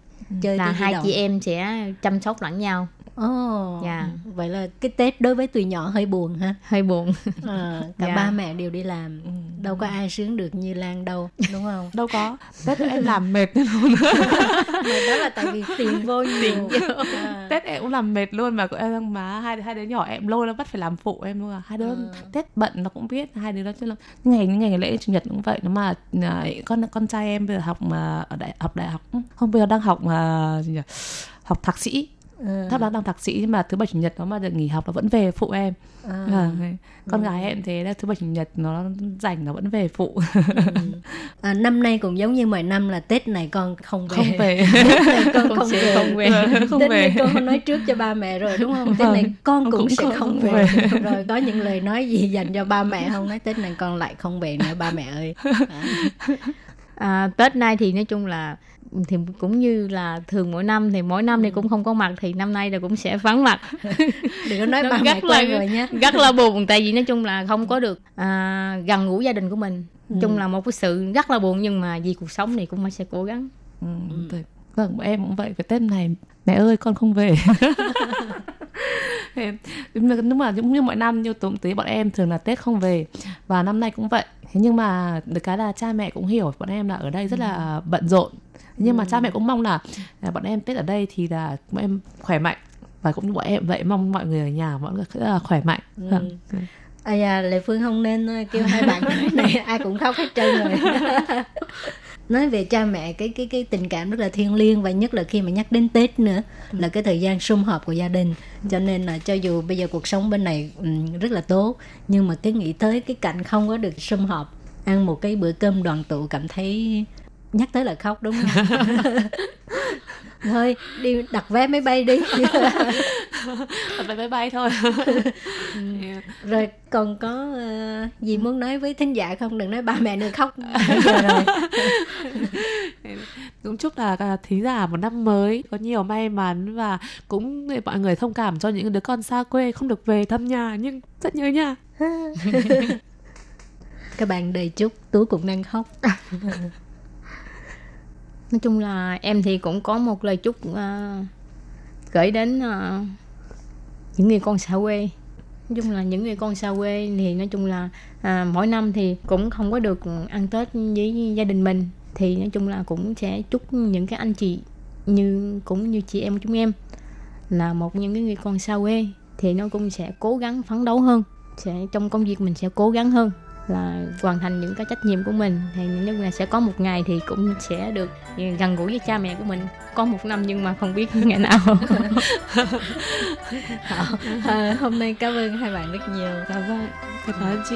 S6: Chơi là hai chị em sẽ chăm sóc lẫn nhau
S3: Ồ, oh, dạ. vậy là cái Tết đối với tụi nhỏ hơi buồn ha.
S6: Hơi buồn.
S3: À, cả dạ. ba mẹ đều đi làm, ừ. đâu có ai sướng được như Lan đâu, đúng không?
S5: đâu có. Tết em làm mệt luôn.
S3: đó là tại vì tiền vô nhiều.
S5: À. Tết em cũng làm mệt luôn mà em má hai hai đứa nhỏ em lôi nó bắt phải làm phụ em luôn à. Hai đứa à. Tết bận nó cũng biết, hai đứa nó chứ là ngày ngày ngày lễ chủ nhật cũng vậy nó mà à, con con trai em bây giờ học mà ở đại học đại học không bây giờ đang học mà gì nhỉ? học thạc sĩ ừ. tháp đang thạc sĩ nhưng mà thứ bảy chủ nhật nó mà được nghỉ học nó vẫn về phụ em à. À, con ừ. gái em thế là thứ bảy chủ nhật nó rảnh nó vẫn về phụ
S3: ừ. à, năm nay cũng giống như mọi năm là tết này con không về
S5: không về
S3: tết này con không, không về không về không tết về. này con nói trước cho ba mẹ rồi đúng không tết này vâng, con cũng, cũng sẽ không, không về. về rồi có những lời nói gì dành cho ba mẹ không nói tết này con lại không về nữa ba mẹ ơi à.
S6: À, tết nay thì nói chung là thì cũng như là thường mỗi năm thì mỗi năm thì cũng không có mặt thì năm nay là cũng sẽ vắng mặt.
S3: Đừng có nói ba mẹ là, rồi nhé
S6: rất là buồn tại vì nói chung là không có được à, gần gũi gia đình của mình. Ừ. chung là một cái sự rất là buồn nhưng mà vì cuộc sống thì cũng sẽ cố gắng.
S5: Ừ, ừ. vâng em cũng vậy cái tết này mẹ ơi con không về. Nhưng mà giống như mọi năm như tụi tí bọn em thường là tết không về. Và năm nay cũng vậy. Thế nhưng mà được cái là cha mẹ cũng hiểu bọn em là ở đây rất là bận rộn nhưng mà cha mẹ cũng mong là à, bọn em tết ở đây thì là bọn em khỏe mạnh và cũng như bọn em vậy mong mọi người ở nhà mọi người rất là khỏe mạnh ừ. Vâng.
S3: à da lệ phương không nên ờ, kêu hai bạn này ai cũng khóc hết trơn rồi nói về cha mẹ cái cái cái tình cảm rất là thiêng liêng và nhất là khi mà nhắc đến tết nữa ừ. là cái thời gian sum họp của gia đình cho nên là cho dù bây giờ cuộc sống bên này um, rất là tốt nhưng mà cái nghĩ tới cái cảnh không có được sum họp ăn một cái bữa cơm đoàn tụ cảm thấy nhắc tới là khóc đúng không? Thôi đi đặt vé máy bay đi.
S5: Đặt vé máy bay thôi.
S3: Ừ. rồi còn có uh, gì muốn nói với thính giả không? Đừng nói ba mẹ đừng khóc. Rồi.
S5: Cũng chúc là thí giả một năm mới có nhiều may mắn và cũng để mọi người thông cảm cho những đứa con xa quê không được về thăm nhà nhưng rất nhớ nhà.
S3: Các bạn đầy chúc tú cũng đang khóc
S6: nói chung là em thì cũng có một lời chúc uh, gửi đến uh, những người con xa quê. Nói chung là những người con xa quê thì nói chung là à, mỗi năm thì cũng không có được ăn tết với gia đình mình. Thì nói chung là cũng sẽ chúc những cái anh chị như cũng như chị em của chúng em là một những cái người con xa quê. Thì nó cũng sẽ cố gắng phấn đấu hơn sẽ trong công việc mình sẽ cố gắng hơn là hoàn thành những cái trách nhiệm của mình. Thì nhưng là sẽ có một ngày thì cũng sẽ được gần gũi với cha mẹ của mình. Có một năm nhưng mà không biết ngày nào.
S3: À, hôm nay cảm ơn hai bạn rất nhiều.
S5: Cảm ơn cảm ơn chị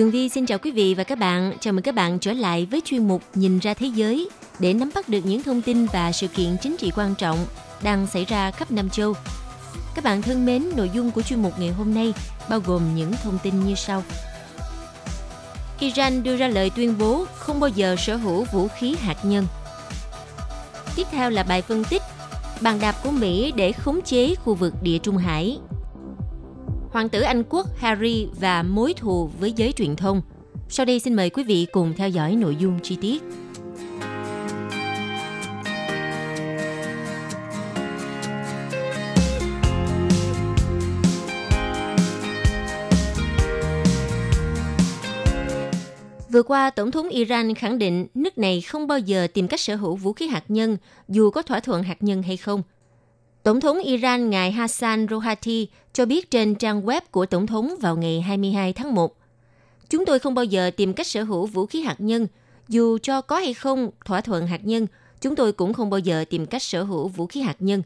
S7: Tường Vi xin chào quý vị và các bạn. Chào mừng các bạn trở lại với chuyên mục Nhìn ra thế giới để nắm bắt được những thông tin và sự kiện chính trị quan trọng đang xảy ra khắp Nam châu. Các bạn thân mến, nội dung của chuyên mục ngày hôm nay bao gồm những thông tin như sau. Iran đưa ra lời tuyên bố không bao giờ sở hữu vũ khí hạt nhân. Tiếp theo là bài phân tích bàn đạp của Mỹ để khống chế khu vực địa Trung Hải Hoàng tử Anh quốc Harry và mối thù với giới truyền thông. Sau đây xin mời quý vị cùng theo dõi nội dung chi tiết. Vừa qua, Tổng thống Iran khẳng định nước này không bao giờ tìm cách sở hữu vũ khí hạt nhân dù có thỏa thuận hạt nhân hay không – Tổng thống Iran ngài Hassan Rouhani cho biết trên trang web của Tổng thống vào ngày 22 tháng 1. Chúng tôi không bao giờ tìm cách sở hữu vũ khí hạt nhân, dù cho có hay không thỏa thuận hạt nhân, chúng tôi cũng không bao giờ tìm cách sở hữu vũ khí hạt nhân.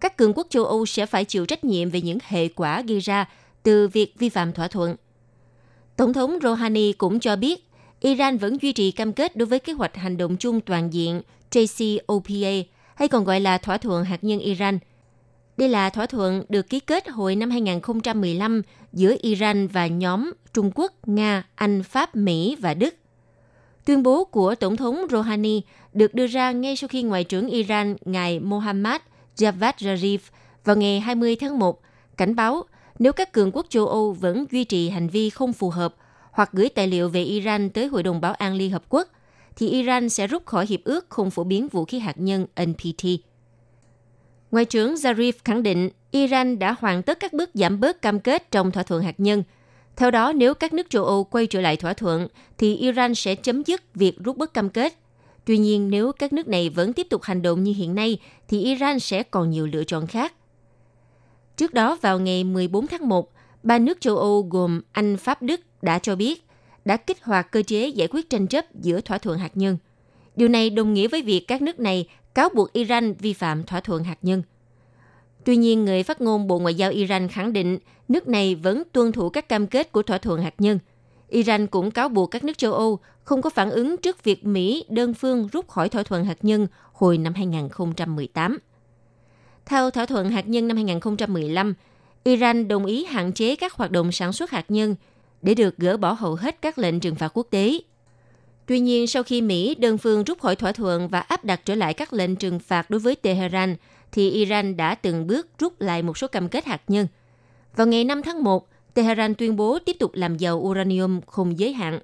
S7: Các cường quốc châu Âu sẽ phải chịu trách nhiệm về những hệ quả gây ra từ việc vi phạm thỏa thuận. Tổng thống Rouhani cũng cho biết Iran vẫn duy trì cam kết đối với kế hoạch hành động chung toàn diện JCPOA hay còn gọi là thỏa thuận hạt nhân Iran. Đây là thỏa thuận được ký kết hồi năm 2015 giữa Iran và nhóm Trung Quốc, Nga, Anh, Pháp, Mỹ và Đức. Tuyên bố của Tổng thống Rouhani được đưa ra ngay sau khi Ngoại trưởng Iran ngài Mohammad Javad Zarif vào ngày 20 tháng 1 cảnh báo nếu các cường quốc châu Âu vẫn duy trì hành vi không phù hợp hoặc gửi tài liệu về Iran tới Hội đồng Bảo an Liên Hợp Quốc – thì Iran sẽ rút khỏi hiệp ước không phổ biến vũ khí hạt nhân NPT. Ngoại trưởng Zarif khẳng định Iran đã hoàn tất các bước giảm bớt cam kết trong thỏa thuận hạt nhân. Theo đó, nếu các nước châu Âu quay trở lại thỏa thuận, thì Iran sẽ chấm dứt việc rút bớt cam kết. Tuy nhiên, nếu các nước này vẫn tiếp tục hành động như hiện nay, thì Iran sẽ còn nhiều lựa chọn khác. Trước đó, vào ngày 14 tháng 1, ba nước châu Âu gồm Anh, Pháp, Đức đã cho biết đã kích hoạt cơ chế giải quyết tranh chấp giữa thỏa thuận hạt nhân. Điều này đồng nghĩa với việc các nước này cáo buộc Iran vi phạm thỏa thuận hạt nhân. Tuy nhiên, người phát ngôn Bộ Ngoại giao Iran khẳng định nước này vẫn tuân thủ các cam kết của thỏa thuận hạt nhân. Iran cũng cáo buộc các nước châu Âu không có phản ứng trước việc Mỹ đơn phương rút khỏi thỏa thuận hạt nhân hồi năm 2018. Theo thỏa thuận hạt nhân năm 2015, Iran đồng ý hạn chế các hoạt động sản xuất hạt nhân – để được gỡ bỏ hầu hết các lệnh trừng phạt quốc tế. Tuy nhiên, sau khi Mỹ đơn phương rút khỏi thỏa thuận và áp đặt trở lại các lệnh trừng phạt đối với Tehran, thì Iran đã từng bước rút lại một số cam kết hạt nhân. Vào ngày 5 tháng 1, Tehran tuyên bố tiếp tục làm giàu uranium không giới hạn.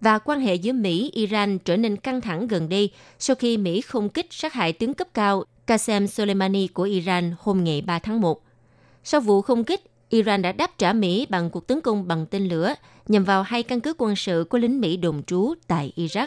S7: Và quan hệ giữa Mỹ-Iran trở nên căng thẳng gần đây sau khi Mỹ không kích sát hại tướng cấp cao Qasem Soleimani của Iran hôm ngày 3 tháng 1. Sau vụ không kích, Iran đã đáp trả Mỹ bằng cuộc tấn công bằng tên lửa nhằm vào hai căn cứ quân sự của lính Mỹ đồn trú tại Iraq.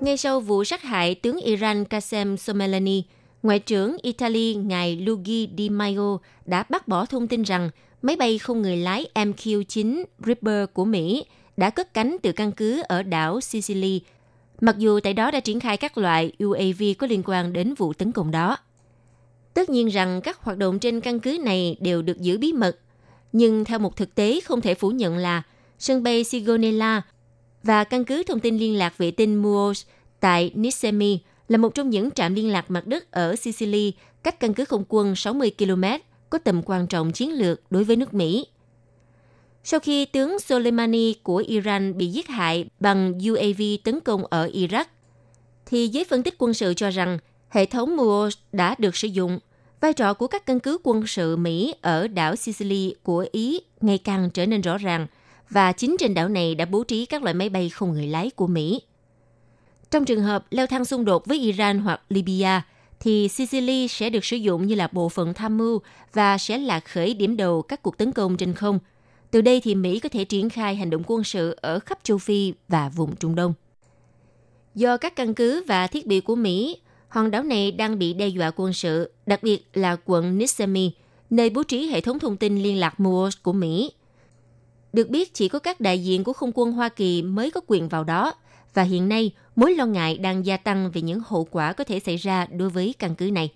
S7: Ngay sau vụ sát hại tướng Iran Qasem Soleimani, Ngoại trưởng Italy ngài Luigi Di Maio đã bác bỏ thông tin rằng máy bay không người lái MQ-9 Reaper của Mỹ đã cất cánh từ căn cứ ở đảo Sicily, mặc dù tại đó đã triển khai các loại UAV có liên quan đến vụ tấn công đó. Tất nhiên rằng các hoạt động trên căn cứ này đều được giữ bí mật, nhưng theo một thực tế không thể phủ nhận là sân bay Sigonella và căn cứ thông tin liên lạc vệ tinh Muos tại Nisemi là một trong những trạm liên lạc mặt đất ở Sicily cách căn cứ không quân 60 km có tầm quan trọng chiến lược đối với nước Mỹ. Sau khi tướng Soleimani của Iran bị giết hại bằng UAV tấn công ở Iraq, thì giới phân tích quân sự cho rằng hệ thống MUOS đã được sử dụng Vai trò của các căn cứ quân sự Mỹ ở đảo Sicily của Ý ngày càng trở nên rõ ràng và chính trên đảo này đã bố trí các loại máy bay không người lái của Mỹ. Trong trường hợp leo thang xung đột với Iran hoặc Libya, thì Sicily sẽ được sử dụng như là bộ phận tham mưu và sẽ là khởi điểm đầu các cuộc tấn công trên không. Từ đây thì Mỹ có thể triển khai hành động quân sự ở khắp châu Phi và vùng Trung Đông. Do các căn cứ và thiết bị của Mỹ, hòn đảo này đang bị đe dọa quân sự, đặc biệt là quận Nisemi, nơi bố trí hệ thống thông tin liên lạc MUOS của Mỹ. Được biết chỉ có các đại diện của không quân Hoa Kỳ mới có quyền vào đó, và hiện nay mối lo ngại đang gia tăng về những hậu quả có thể xảy ra đối với căn cứ này.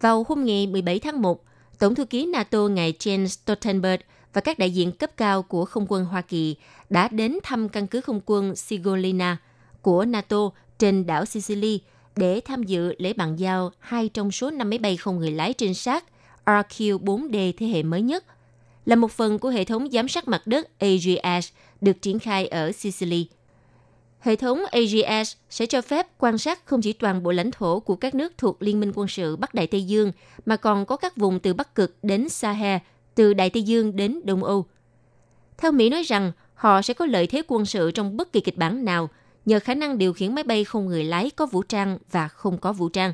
S7: Vào hôm ngày 17 tháng 1, Tổng thư ký NATO ngài Jens Stoltenberg và các đại diện cấp cao của không quân Hoa Kỳ đã đến thăm căn cứ không quân Sigolina của NATO trên đảo Sicily để tham dự lễ bàn giao hai trong số năm máy bay không người lái trinh sát RQ-4D thế hệ mới nhất, là một phần của hệ thống giám sát mặt đất AGS được triển khai ở Sicily – Hệ thống AGS sẽ cho phép quan sát không chỉ toàn bộ lãnh thổ của các nước thuộc Liên minh quân sự Bắc Đại Tây Dương, mà còn có các vùng từ Bắc Cực đến Sahel, từ Đại Tây Dương đến Đông Âu. Theo Mỹ nói rằng, họ sẽ có lợi thế quân sự trong bất kỳ kịch bản nào nhờ khả năng điều khiển máy bay không người lái có vũ trang và không có vũ trang.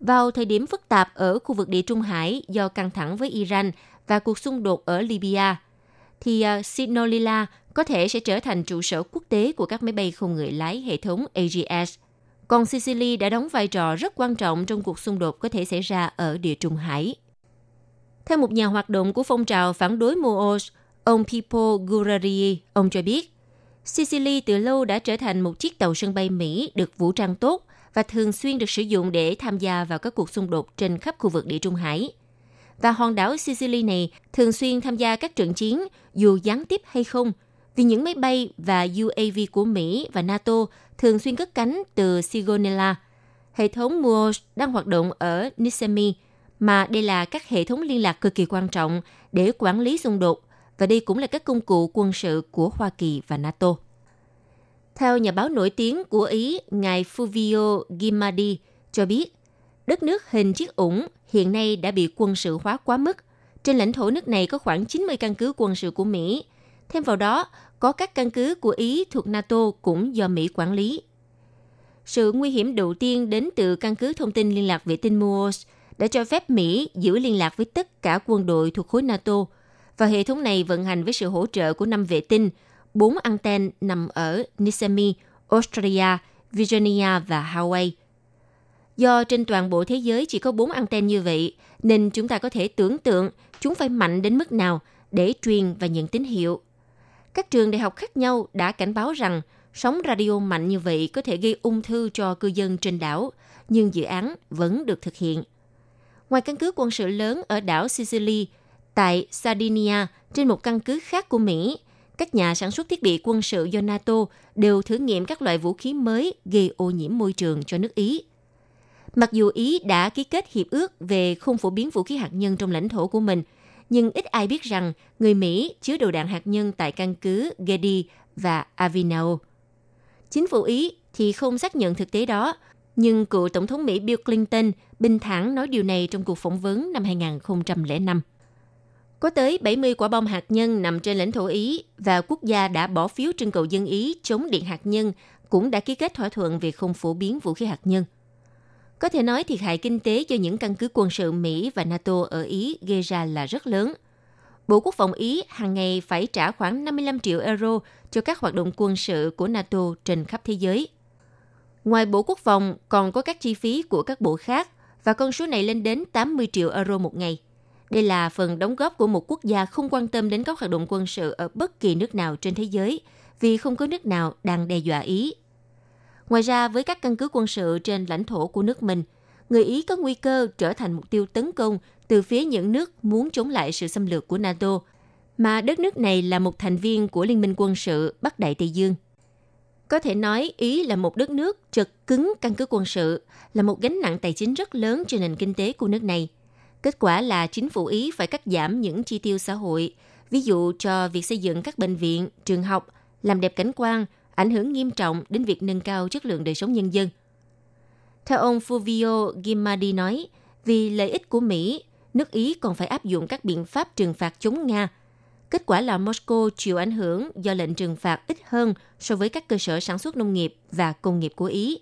S7: Vào thời điểm phức tạp ở khu vực Địa Trung Hải do căng thẳng với Iran và cuộc xung đột ở Libya, thì à, Sinolila có thể sẽ trở thành trụ sở quốc tế của các máy bay không người lái hệ thống AGS. Còn Sicily đã đóng vai trò rất quan trọng trong cuộc xung đột có thể xảy ra ở địa Trung Hải. Theo một nhà hoạt động của phong trào phản đối MOOS, ông Pippo Gurari, ông cho biết, Sicily từ lâu đã trở thành một chiếc tàu sân bay Mỹ được vũ trang tốt và thường xuyên được sử dụng để tham gia vào các cuộc xung đột trên khắp khu vực Địa Trung Hải. Và hòn đảo Sicily này thường xuyên tham gia các trận chiến dù gián tiếp hay không – vì những máy bay và UAV của Mỹ và NATO thường xuyên cất cánh từ Sigonella. Hệ thống MUOS đang hoạt động ở Nisemi, mà đây là các hệ thống liên lạc cực kỳ quan trọng để quản lý xung đột, và đây cũng là các công cụ quân sự của Hoa Kỳ và NATO. Theo nhà báo nổi tiếng của Ý, ngài Fulvio Gimardi cho biết, đất nước hình chiếc ủng hiện nay đã bị quân sự hóa quá mức. Trên lãnh thổ nước này có khoảng 90 căn cứ quân sự của Mỹ. Thêm vào đó, có các căn cứ của Ý thuộc NATO cũng do Mỹ quản lý. Sự nguy hiểm đầu tiên đến từ căn cứ thông tin liên lạc vệ tinh MUOS đã cho phép Mỹ giữ liên lạc với tất cả quân đội thuộc khối NATO và hệ thống này vận hành với sự hỗ trợ của năm vệ tinh, bốn anten nằm ở Nisami, Australia, Virginia và Hawaii. Do trên toàn bộ thế giới chỉ có bốn anten như vậy, nên chúng ta có thể tưởng tượng chúng phải mạnh đến mức nào để truyền và nhận tín hiệu các trường đại học khác nhau đã cảnh báo rằng sóng radio mạnh như vậy có thể gây ung thư cho cư dân trên đảo, nhưng dự án vẫn được thực hiện. Ngoài căn cứ quân sự lớn ở đảo Sicily, tại Sardinia, trên một căn cứ khác của Mỹ, các nhà sản xuất thiết bị quân sự do NATO đều thử nghiệm các loại vũ khí mới gây ô nhiễm môi trường cho nước Ý. Mặc dù Ý đã ký kết hiệp ước về không phổ biến vũ khí hạt nhân trong lãnh thổ của mình – nhưng ít ai biết rằng người Mỹ chứa đầu đạn hạt nhân tại căn cứ Gedi và Avinao. Chính phủ Ý thì không xác nhận thực tế đó, nhưng cựu Tổng thống Mỹ Bill Clinton bình thản nói điều này trong cuộc phỏng vấn năm 2005. Có tới 70 quả bom hạt nhân nằm trên lãnh thổ Ý và quốc gia đã bỏ phiếu trưng cầu dân Ý chống điện hạt nhân cũng đã ký kết thỏa thuận về không phổ biến vũ khí hạt nhân. Có thể nói thiệt hại kinh tế do những căn cứ quân sự Mỹ và NATO ở Ý gây ra là rất lớn. Bộ Quốc phòng Ý hàng ngày phải trả khoảng 55 triệu euro cho các hoạt động quân sự của NATO trên khắp thế giới. Ngoài Bộ Quốc phòng, còn có các chi phí của các bộ khác và con số này lên đến 80 triệu euro một ngày. Đây là phần đóng góp của một quốc gia không quan tâm đến các hoạt động quân sự ở bất kỳ nước nào trên thế giới vì không có nước nào đang đe dọa Ý Ngoài ra, với các căn cứ quân sự trên lãnh thổ của nước mình, người Ý có nguy cơ trở thành mục tiêu tấn công từ phía những nước muốn chống lại sự xâm lược của NATO, mà đất nước này là một thành viên của Liên minh quân sự Bắc Đại Tây Dương. Có thể nói Ý là một đất nước trật cứng căn cứ quân sự, là một gánh nặng tài chính rất lớn cho nền kinh tế của nước này. Kết quả là chính phủ Ý phải cắt giảm những chi tiêu xã hội, ví dụ cho việc xây dựng các bệnh viện, trường học, làm đẹp cảnh quan, ảnh hưởng nghiêm trọng đến việc nâng cao chất lượng đời sống nhân dân. Theo ông Fulvio Gimardi nói, Vì lợi ích của Mỹ, nước Ý còn phải áp dụng các biện pháp trừng phạt chống Nga. Kết quả là Moscow chịu ảnh hưởng do lệnh trừng phạt ít hơn so với các cơ sở sản xuất nông nghiệp và công nghiệp của Ý,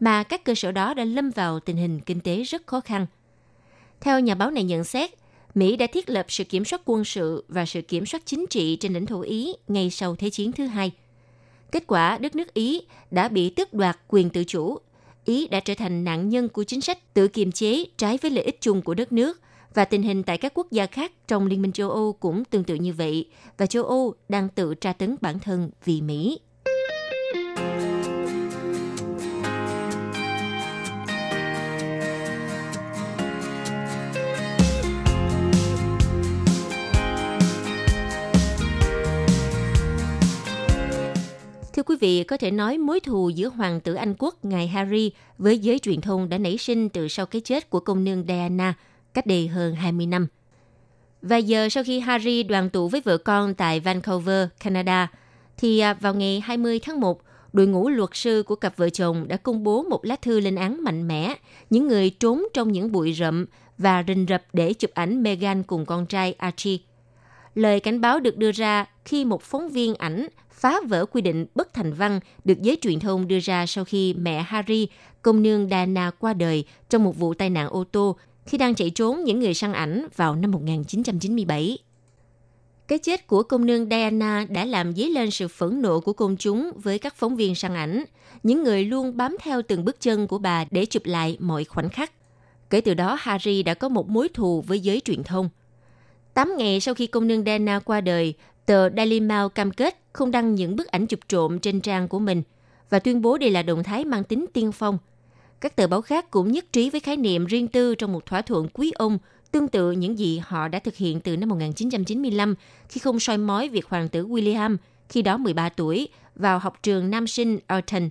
S7: mà các cơ sở đó đã lâm vào tình hình kinh tế rất khó khăn. Theo nhà báo này nhận xét, Mỹ đã thiết lập sự kiểm soát quân sự và sự kiểm soát chính trị trên lãnh thổ Ý ngay sau Thế chiến thứ hai. Kết quả, đất nước Ý đã bị tước đoạt quyền tự chủ. Ý đã trở thành nạn nhân của chính sách tự kiềm chế trái với lợi ích chung của đất nước và tình hình tại các quốc gia khác trong Liên minh châu Âu cũng tương tự như vậy và châu Âu đang tự tra tấn bản thân vì Mỹ. Thưa quý vị, có thể nói mối thù giữa hoàng tử Anh quốc ngài Harry với giới truyền thông đã nảy sinh từ sau cái chết của công nương Diana cách đây hơn 20 năm. Vài giờ sau khi Harry đoàn tụ với vợ con tại Vancouver, Canada, thì à, vào ngày 20 tháng 1, đội ngũ luật sư của cặp vợ chồng đã công bố một lá thư lên án mạnh mẽ những người trốn trong những bụi rậm và rình rập để chụp ảnh Meghan cùng con trai Archie. Lời cảnh báo được đưa ra khi một phóng viên ảnh phá vỡ quy định bất thành văn được giới truyền thông đưa ra sau khi mẹ Harry, công nương Diana qua đời trong một vụ tai nạn ô tô khi đang chạy trốn những người săn ảnh vào năm 1997. Cái chết của công nương Diana đã làm dấy lên sự phẫn nộ của công chúng với các phóng viên săn ảnh, những người luôn bám theo từng bước chân của bà để chụp lại mọi khoảnh khắc. Kể từ đó, Harry đã có một mối thù với giới truyền thông. Tám ngày sau khi công nương Diana qua đời, tờ Daily Mail cam kết không đăng những bức ảnh chụp trộm trên trang của mình và tuyên bố đây là động thái mang tính tiên phong. Các tờ báo khác cũng nhất trí với khái niệm riêng tư trong một thỏa thuận quý ông tương tự những gì họ đã thực hiện từ năm 1995 khi không soi mói việc hoàng tử William, khi đó 13 tuổi, vào học trường nam sinh Eton.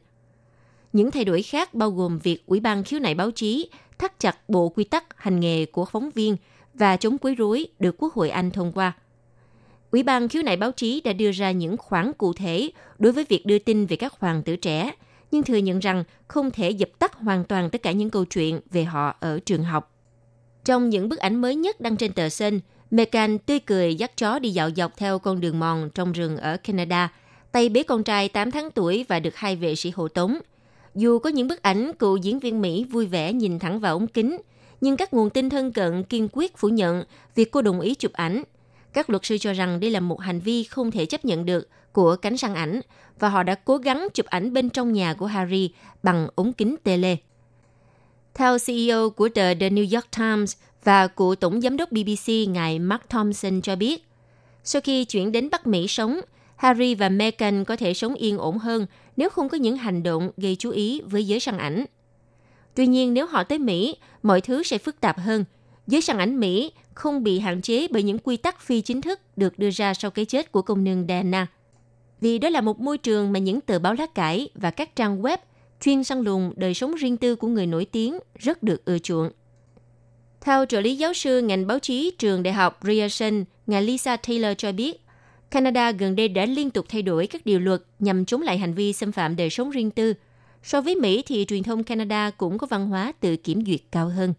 S7: Những thay đổi khác bao gồm việc Ủy ban khiếu nại báo chí thắt chặt bộ quy tắc hành nghề của phóng viên và chống quấy rối được Quốc hội Anh thông qua – Ủy ban khiếu nại báo chí đã đưa ra những khoản cụ thể đối với việc đưa tin về các hoàng tử trẻ, nhưng thừa nhận rằng không thể dập tắt hoàn toàn tất cả những câu chuyện về họ ở trường học. Trong những bức ảnh mới nhất đăng trên tờ Sun, Meghan tươi cười dắt chó đi dạo dọc theo con đường mòn trong rừng ở Canada, tay bế con trai 8 tháng tuổi và được hai vệ sĩ hộ tống. Dù có những bức ảnh cựu diễn viên Mỹ vui vẻ nhìn thẳng vào ống kính, nhưng các nguồn tin thân cận kiên quyết phủ nhận việc cô đồng ý chụp ảnh các luật sư cho rằng đây là một hành vi không thể chấp nhận được của cánh săn ảnh và họ đã cố gắng chụp ảnh bên trong nhà của Harry bằng ống kính tele. Theo CEO của tờ The New York Times và của Tổng Giám đốc BBC ngài Mark Thompson cho biết, sau khi chuyển đến Bắc Mỹ sống, Harry và Meghan có thể sống yên ổn hơn nếu không có những hành động gây chú ý với giới săn ảnh. Tuy nhiên, nếu họ tới Mỹ, mọi thứ sẽ phức tạp hơn – giới săn ảnh Mỹ không bị hạn chế bởi những quy tắc phi chính thức được đưa ra sau cái chết của công nương Diana. Vì đó là một môi trường mà những tờ báo lá cải và các trang web chuyên săn lùng đời sống riêng tư của người nổi tiếng rất được ưa chuộng. Theo trợ lý giáo sư ngành báo chí trường đại học Ryerson, ngài Lisa Taylor cho biết, Canada gần đây đã liên tục thay đổi các điều luật nhằm chống lại hành vi xâm phạm đời sống riêng tư. So với Mỹ thì truyền thông Canada cũng có văn hóa tự kiểm duyệt cao hơn.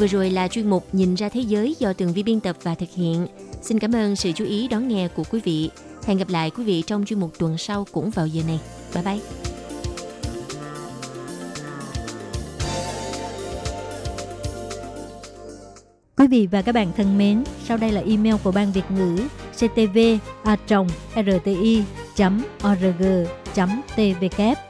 S7: Vừa rồi là chuyên mục Nhìn ra thế giới do tường vi biên tập và thực hiện. Xin cảm ơn sự chú ý đón nghe của quý vị. Hẹn gặp lại quý vị trong chuyên mục tuần sau cũng vào giờ này. Bye bye!
S3: Quý vị và các bạn thân mến, sau đây là email của Ban Việt ngữ ctv a rti org tvk